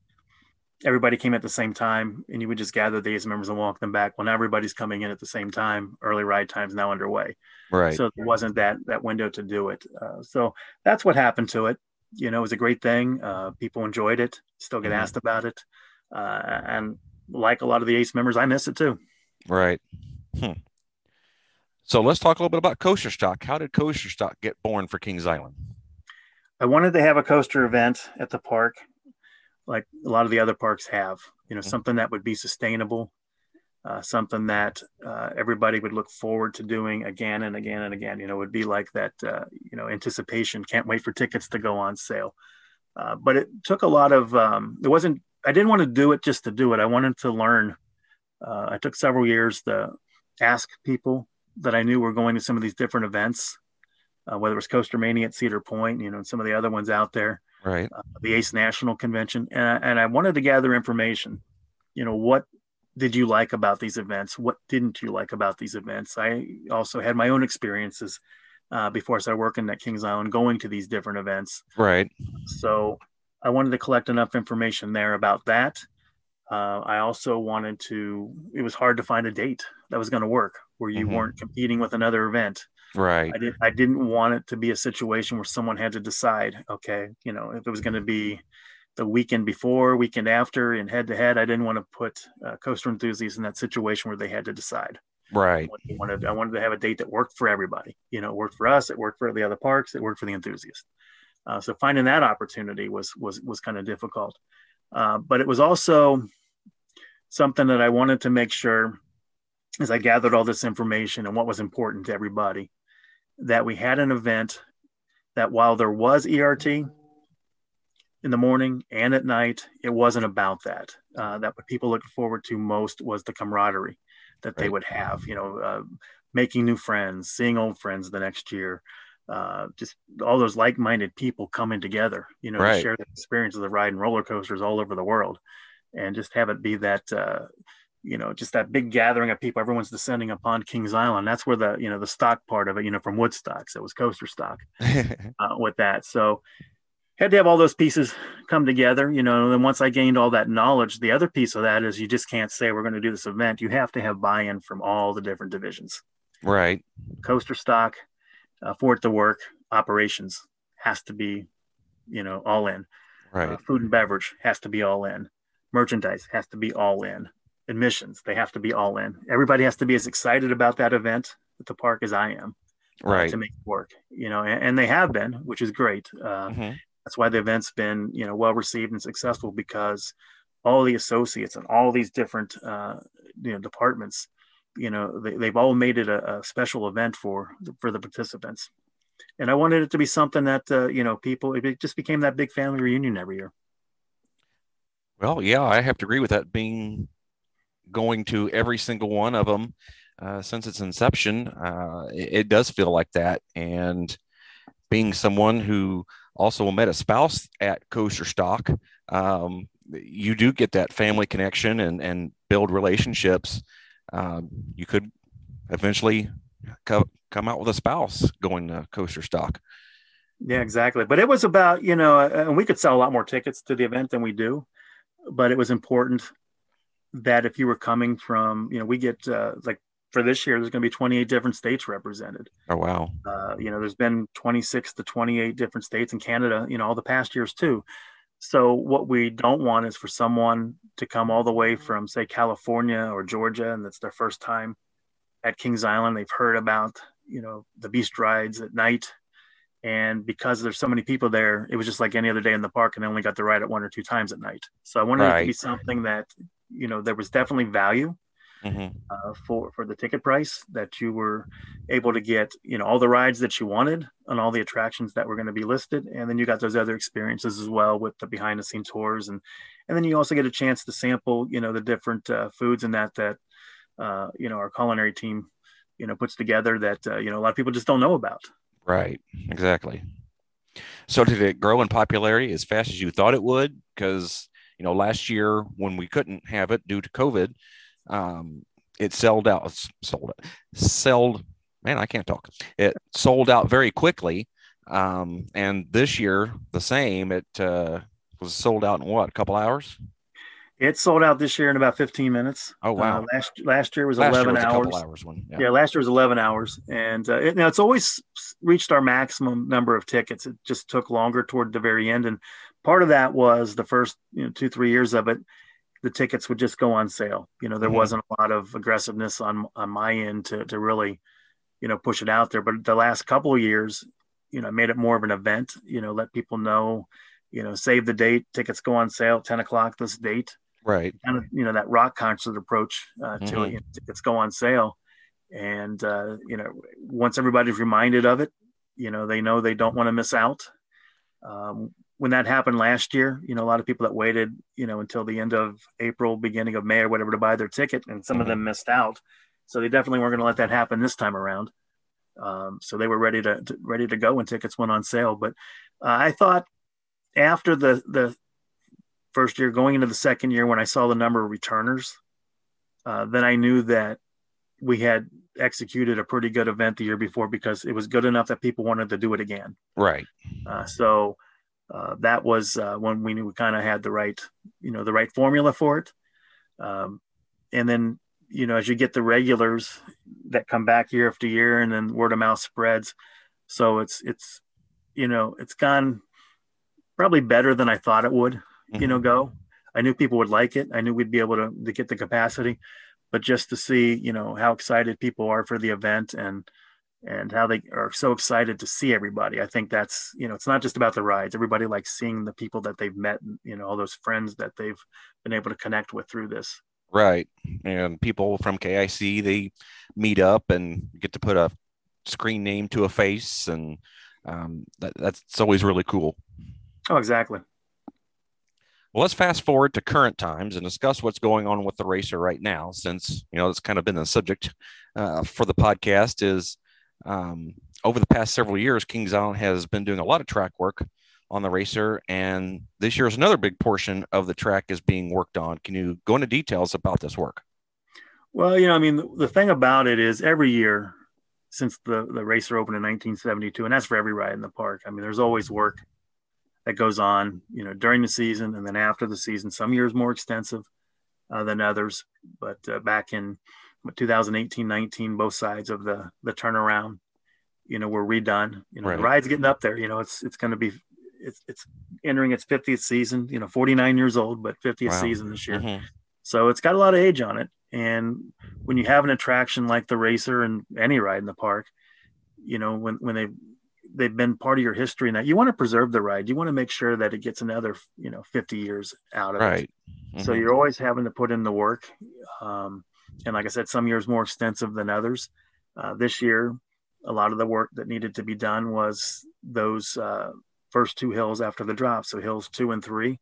everybody came at the same time, and you would just gather the ACE members and walk them back. Well, now everybody's coming in at the same time. Early ride time's now underway. Right. So there wasn't that that window to do it. Uh, so that's what happened to it. You know, it was a great thing. Uh, people enjoyed it. Still get mm-hmm. asked about it, uh, and like a lot of the ACE members, I miss it too. Right. Hmm. So let's talk a little bit about CoasterStock. How did CoasterStock get born for Kings Island? I wanted to have a coaster event at the park, like a lot of the other parks have. You know, mm-hmm. something that would be sustainable, uh, something that uh, everybody would look forward to doing again and again and again. You know, would be like that. Uh, you know, anticipation. Can't wait for tickets to go on sale. Uh, but it took a lot of. Um, it wasn't. I didn't want to do it just to do it. I wanted to learn. Uh, I took several years to ask people that I knew were going to some of these different events uh, whether it was Coaster Mania at Cedar Point, you know, and some of the other ones out there, right? Uh, the ACE National Convention, and I, and I wanted to gather information. You know, what did you like about these events? What didn't you like about these events? I also had my own experiences uh, before I started working at Kings Island, going to these different events. Right. So I wanted to collect enough information there about that. Uh, I also wanted to. It was hard to find a date that was going to work where you mm-hmm. weren't competing with another event. Right. I, did, I didn't want it to be a situation where someone had to decide, okay, you know, if it was going to be the weekend before, weekend after, and head to head, I didn't want to put uh, coaster enthusiasts in that situation where they had to decide. Right. I wanted, I wanted to have a date that worked for everybody. You know, it worked for us, it worked for the other parks, it worked for the enthusiasts. Uh, so finding that opportunity was was was kind of difficult, uh, but it was also something that I wanted to make sure as I gathered all this information and what was important to everybody, that we had an event that while there was ERT in the morning and at night, it wasn't about that. Uh, that what people looked forward to most was the camaraderie that right. they would have, you know, uh, making new friends, seeing old friends the next year, uh, just all those like-minded people coming together, you know, right. to share the experience of the ride and roller coasters all over the world, and just have it be that uh, you know, just that big gathering of people. Everyone's descending upon Kings Island. That's where the, you know, the stock part of it, you know, from Woodstock. So it was coaster stock uh, with that. So had to have all those pieces come together, you know. And then once I gained all that knowledge, the other piece of that is you just can't say we're going to do this event. You have to have buy-in from all the different divisions. Right. Coaster stock, uh, for it to work, operations has to be, you know, all in. Right. Uh, food and beverage has to be all in. Merchandise has to be all in admissions. They have to be all in. Everybody has to be as excited about that event at the park as I am, uh, right, to make it work. You know, and, and they have been, which is great. Uh, mm-hmm. That's why the event's been you know well received and successful because all the associates and all these different uh, you know departments, you know, they, they've all made it a, a special event for for the participants. and I wanted it to be something that uh, you know people. It just became that big family reunion every year. Well, yeah, I have to agree with that. Being going to every single one of them uh, since its inception, uh, it, it, does feel like that. And being someone who also met a spouse at CoasterStock, um, you do get that family connection and and build relationships. Um, you could eventually co- come out with a spouse going to CoasterStock. Yeah, exactly. But it was about you know, and we could sell a lot more tickets to the event than we do, but it was important that if you were coming from, you know, we get uh, like for this year, there's going to be 28 different states represented. Oh wow! Uh, you know, there's been 26 to 28 different states in Canada. You know, all the past years too. So what we don't want is for someone to come all the way from say California or Georgia and it's their first time at Kings Island. They've heard about, you know, the beast rides at night. And because there's so many people there, it was just like any other day in the park and they only got to ride it one or two times at night. So I wanted right. it to be something that, you know, there was definitely value mm-hmm. uh, for for the ticket price that you were able to get you know all the rides that you wanted and all the attractions that were going to be listed. And then you got those other experiences as well with the behind the scenes tours. And and then you also get a chance to sample you know the different uh, foods and that that uh, you know our culinary team you know puts together that uh, you know a lot of people just don't know about. Right. Exactly. So did it grow in popularity as fast as you thought it would? Because you know last year when we couldn't have it due to covid um, it sold out, sold it, sold. Man, I can't talk. It sold out very quickly. Um, and this year, the same. It uh, was sold out in what? A couple hours. It sold out this year in about 15 minutes. Oh wow! Uh, last last year was last 11 year was hours. hours one. Yeah. yeah. last year was 11 hours, and uh, it, now it's always reached our maximum number of tickets. It just took longer toward the very end, and part of that was the first you know two three years of it the tickets would just go on sale. You know, there mm-hmm. wasn't a lot of aggressiveness on on my end to to really, you know, push it out there. But the last couple of years, you know, made it more of an event. You know, let people know, you know, save the date. Tickets go on sale ten o'clock this date. Right. Kind of, you know, that rock concert approach uh, to mm-hmm. it. You know, tickets go on sale, and uh, you know, once everybody's reminded of it, you know, they know they don't want to miss out. Um, when that happened last year, you know, a lot of people that waited, you know, until the end of April, beginning of May or whatever to buy their ticket, and some mm-hmm. of them missed out. So they definitely weren't going to let that happen this time around. Um, so they were ready to, to, ready to go when tickets went on sale. But uh, I thought after the the first year, going into the second year, when I saw the number of returners, uh, then I knew that we had executed a pretty good event the year before because it was good enough that people wanted to do it again. Right. Uh, so uh, that was uh, when we knew we kind of had the right, you know, the right formula for it. Um, and then, you know, as you get the regulars that come back year after year, and then word of mouth spreads, so it's it's, you know, it's gone probably better than I thought it would. Mm-hmm. You know, go. I knew people would like it. I knew we'd be able to to get the capacity, but just to see, you know, how excited people are for the event and and how they are so excited to see everybody. I think that's, you know, it's not just about the rides. Everybody likes seeing the people that they've met, you know, all those friends that they've been able to connect with through this. Right. And people from KIC, they meet up and get to put a screen name to a face. And um, that, that's always really cool. Oh, exactly. Well, let's fast forward to current times and discuss what's going on with the racer right now, since you know it's kind of been the subject uh, for the podcast. Is um, over the past several years, Kings Island has been doing a lot of track work on the racer, and this year is another big portion of the track is being worked on. Can you go into details about this work? Well, you know, I mean, the, thing about it is every year since the, the racer opened in 1972, and that's for every ride in the park. I mean, there's always work that goes on, you know, during the season and then after the season. Some years more extensive uh, than others, but uh, back in 2018, 19, both sides of the the turnaround, you know, were redone. You know, right. the ride's getting up there. You know, it's it's going to be it's it's entering its 50th season. You know, 49 years old, but 50th wow. season this year. Mm-hmm. So it's got a lot of age on it. And when you have an attraction like the racer and any ride in the park, you know, when when they they've been part of your history and that you want to preserve the ride. You want to make sure that it gets another, you know, 50 years out of right. it. Mm-hmm. So you're always having to put in the work. Um, and like I said, some years more extensive than others. Uh, this year, a lot of the work that needed to be done was those uh, first two hills after the drop. So hills two and three,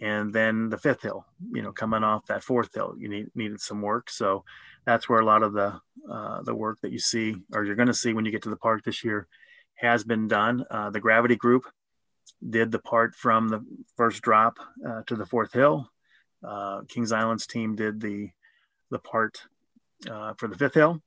and then the fifth hill, you know, coming off that fourth hill, you need, needed some work. So that's where a lot of the, uh, the work that you see, or you're going to see when you get to the park this year has been done. Uh, the gravity group did the part from the first drop uh, to the fourth hill. Uh, Kings Island's team did the, the part uh, for the fifth hill.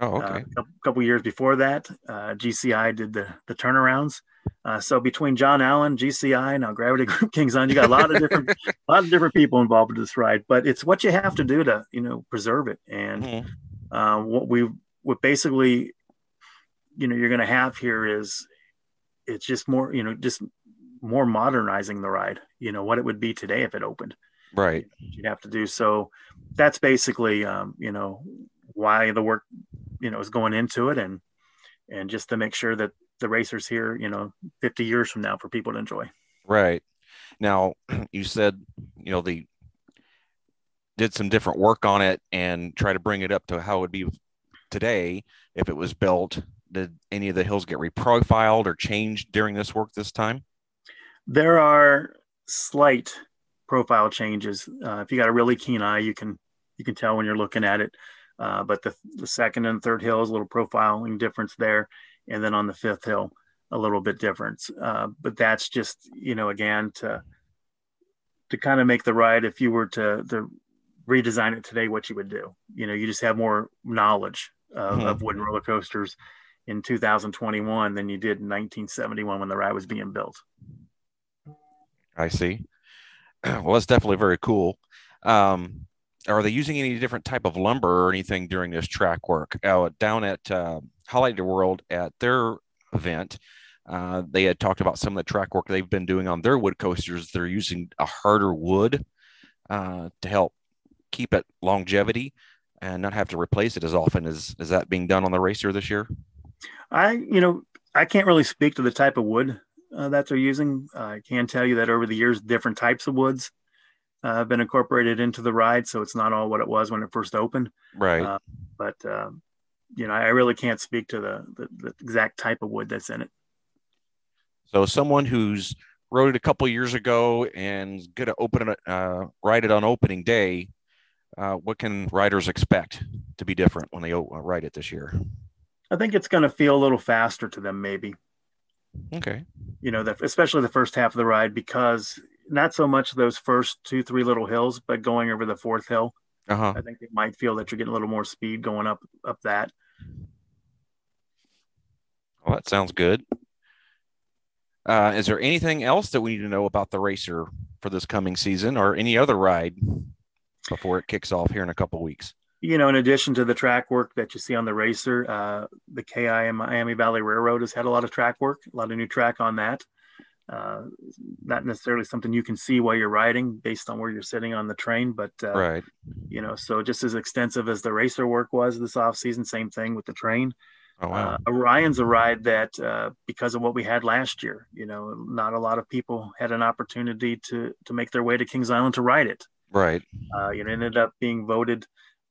Oh, Uh, okay. a couple years before that, uh, GCI did the the turnarounds. Uh, so between John Allen, GCI, now Gravity Group Kings Island, you got a lot of different, a lot of different people involved with this ride. But it's what you have to do to you know preserve it. And Mhm. uh, what we what basically, you know, you're going to have here is it's just more you know just more modernizing the ride. You know what it would be today if it opened Right. you'd have to do. So that's basically, um, you know, why the work, you know, is going into it and, and just to make sure that the racers here, you know, 50 years from now for people to enjoy. Right. Now, you said, you know, the did some different work on it and try to bring it up to how it would be today if it was built. Did any of the hills get reprofiled or changed during this work this time? There are slight profile changes. Uh, if you got a really keen eye, you can, you can tell when you're looking at it. Uh, but the, the second and third hill is a little profiling difference there. And then on the fifth hill, a little bit different. Uh, but that's just, you know, again, to, to kind of make the ride, if you were to, to redesign it today, what you would do, you know, you just have more knowledge of, Mhm. of wooden roller coasters in 2021 than you did in 1971 when the ride was being built. I see. Well, that's definitely very cool. Um, are they using any different type of lumber or anything during this track work? Uh, down at uh, Holiday World at their event, uh, they had talked about some of the track work they've been doing on their wood coasters. They're using a harder wood uh, to help keep it longevity and not have to replace it as often. Is is that being done on the racer this year? I, you know, I can't really speak to the type of wood uh, that they're using. I can tell you that over the years, different types of woods uh, have been incorporated into the ride, so it's not all what it was when it first opened. Right. Uh, But um, you know, I really can't speak to the, the the exact type of wood that's in it. So someone who's rode it a couple years ago and going to open it, uh, ride it on opening day, uh, what can riders expect to be different when they uh, ride it this year? I think it's going to feel a little faster to them, maybe. Okay. You know, that especially the first half of the ride because not so much those first two, three little hills, but going over the fourth hill. Uh huh. I think they might feel that you're getting a little more speed going up up that. Well, that sounds good. Uh, is there anything else that we need to know about the racer for this coming season or any other ride before it kicks off here in a couple weeks? You know, in addition to the track work that you see on the racer, uh, the KI and Miami Valley Railroad has had a lot of track work, a lot of new track on that. Uh, not necessarily something you can see while you're riding based on where you're sitting on the train, but uh, right. you know, so just as extensive as the racer work was this off season, same thing with the train. Oh wow. Uh, Orion's a ride that, uh, because of what we had last year, you know, not a lot of people had an opportunity to to make their way to Kings Island to ride it. right. Uh, you know, ended up being voted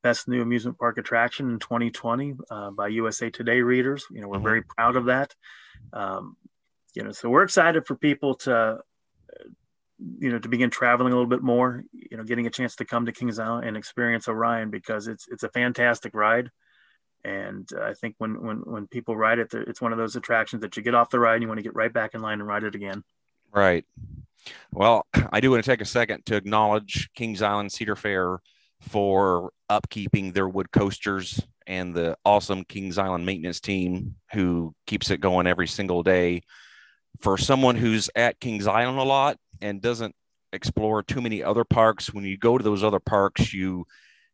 best new amusement park attraction in 2020 uh, by USA Today readers. You know, we're Mhm. very proud of that. Um, you know, so we're excited for people to, uh, you know, to begin traveling a little bit more. You know, getting a chance to come to Kings Island and experience Orion because it's it's a fantastic ride. And uh, I think when when when people ride it, it's one of those attractions that you get off the ride and you want to get right back in line and ride it again. Right. Well, I do want to take a second to acknowledge Kings Island Cedar Fair for upkeeping their wood coasters and the awesome Kings Island maintenance team who keeps it going every single day. For someone who's at Kings Island a lot and doesn't explore too many other parks, when you go to those other parks, you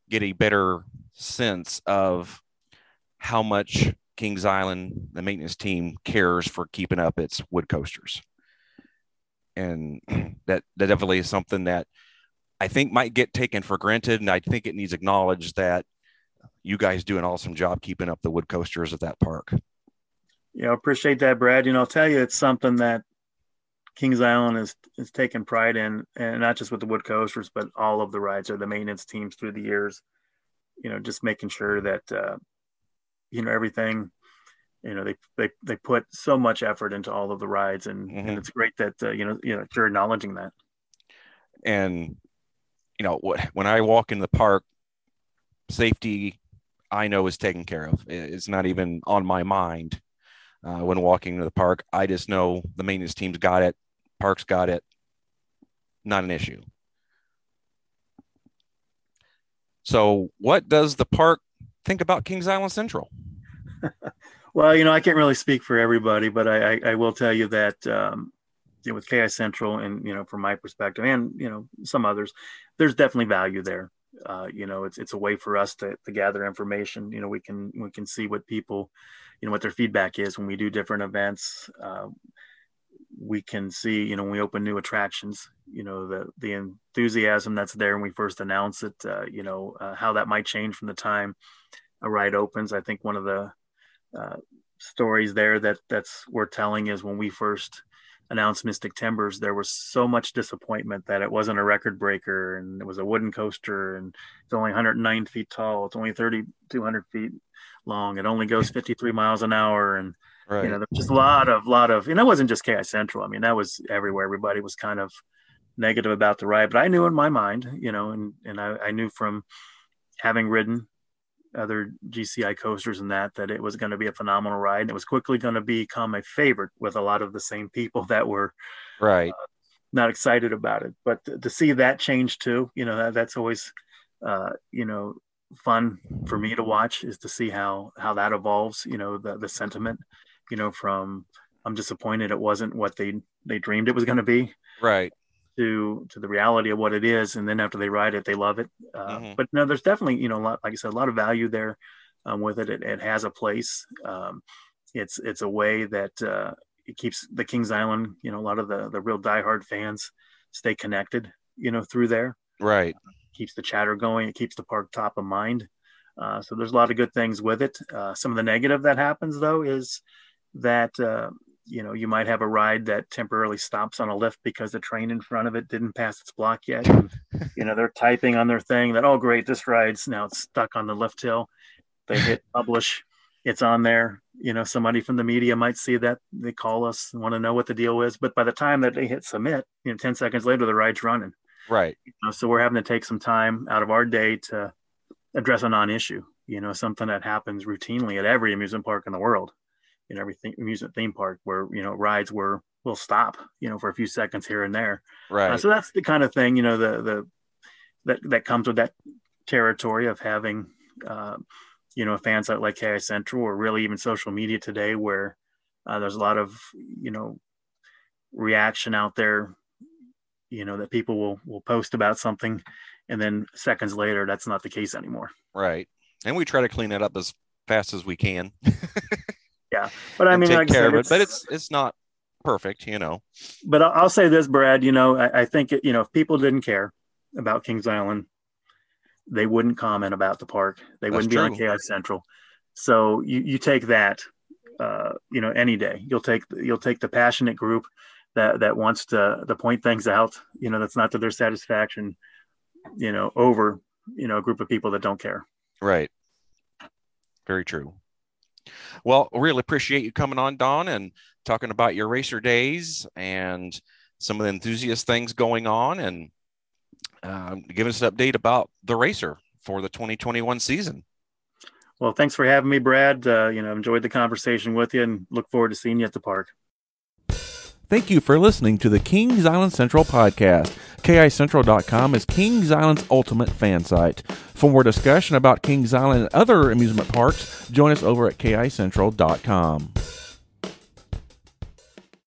get a better sense of how much Kings Island, the maintenance team, cares for keeping up its wood coasters and that that definitely is something that I think might get taken for granted, and I think it needs acknowledged that you guys do an awesome job keeping up the wood coasters at that park. Yeah, I appreciate that, Brad. You know, I'll tell you, it's something that Kings Island is is taking pride in, and not just with the wood coasters, but all of the rides or the maintenance teams through the years. You know, just making sure that uh, you know everything you know they they they put so much effort into all of the rides, and, Mhm. and it's great that uh, you know you know you're acknowledging that. and you know what when i walk in the park safety i know is taken care of. It's not even on my mind uh, when walking to the park. I just know the maintenance team's got it parks got it not an issue. So what does the park think about kings island central? Well, you know, I can't really speak for everybody, but I, I, I will tell you that um, know, with KI Central and you know, from my perspective, and you know, some others, there's definitely value there. Uh, you know, it's it's a way for us to, to gather information. You know, we can we can see what people, you know, what their feedback is when we do different events. Uh, we can see, you know, when we open new attractions, you know, the the enthusiasm that's there when we first announce it. Uh, you know, uh, how that might change from the time a ride opens. I think one of the uh, stories there that that's worth telling is when we first announced Mystic Timbers, there was so much disappointment that it wasn't a record breaker and it was a wooden coaster and it's only 109 feet tall. It's only 3,200 feet long. It only goes 53 miles an hour. And, right you know, there's just a lot of, lot of, and that wasn't just KI Central. I mean, that was everywhere. Everybody was kind of negative about the ride, but I knew in my mind, you know, and, and I, I knew from having ridden other GCI coasters and that that it was going to be a phenomenal ride. And it was quickly going to become a favorite with a lot of the same people that were right not excited about it. But to, to see that change too, you know, that, that's always, uh, you know, fun for me to watch is to see how how that evolves. You know, the the sentiment, you know, from I'm disappointed it wasn't what they they dreamed it was going to be right to to the reality of what it is and then after they ride it they love it. Uh, Mhm. but no there's definitely you know a lot, like i said a lot of value there um, with it. it it has a place. Um, it's it's a way that uh, it keeps the kings island you know a lot of the the real diehard fans stay connected you know through there. Right. Keeps the chatter going. It keeps the park top of mind. Uh, so there's a lot of good things with it. Uh, some of the negative that happens though is that uh, you know you might have a ride that temporarily stops on a lift because the train in front of it didn't pass its block yet. And, you know they're typing on their thing that oh great this ride's now it's stuck on the lift hill. They hit publish. It's on there. You know somebody from the media might see that. They call us and want to know what the deal is. But by the time that they hit submit you know 10 seconds later the ride's running. Right. You know, so we're having to take some time out of our day to address a non-issue you know something that happens routinely at every amusement park in the world in every th- amusement theme park where you know rides were will stop you know for a few seconds here and there. Right. uh, so that's the kind of thing you know the the that that comes with that territory of having uh, you know fans out like KI Central or really even social media today where uh, there's a lot of you know reaction out there you know that people will will post about something and then seconds later that's not the case anymore. Right. And we try to clean it up as fast as we can but i mean take like I care said, of it but it's it's not perfect you know but I'll, I'll say this brad you know I, I think it, you know if people didn't care about kings island they wouldn't comment about the park they That's wouldn't be on true. KI Central. So you, you take that, uh, you know, any day. You'll take you'll take the passionate group that that wants to to point things out. You know, that's not to their satisfaction. You know, over you know a group of people that don't care. Right. Very true. Well, really appreciate you coming on, Don, and talking about your racer days and some of the enthusiast things going on and um, giving us an update about the racer for the 2021 season. Well, thanks for having me, Brad. Uh, you know, enjoyed the conversation with you, and look forward to seeing you at the park. Thank you for listening to the Kings Island Central podcast. KICentral.com is Kings Island's ultimate fan site. For more discussion about Kings Island and other amusement parks, join us over at KICentral.com.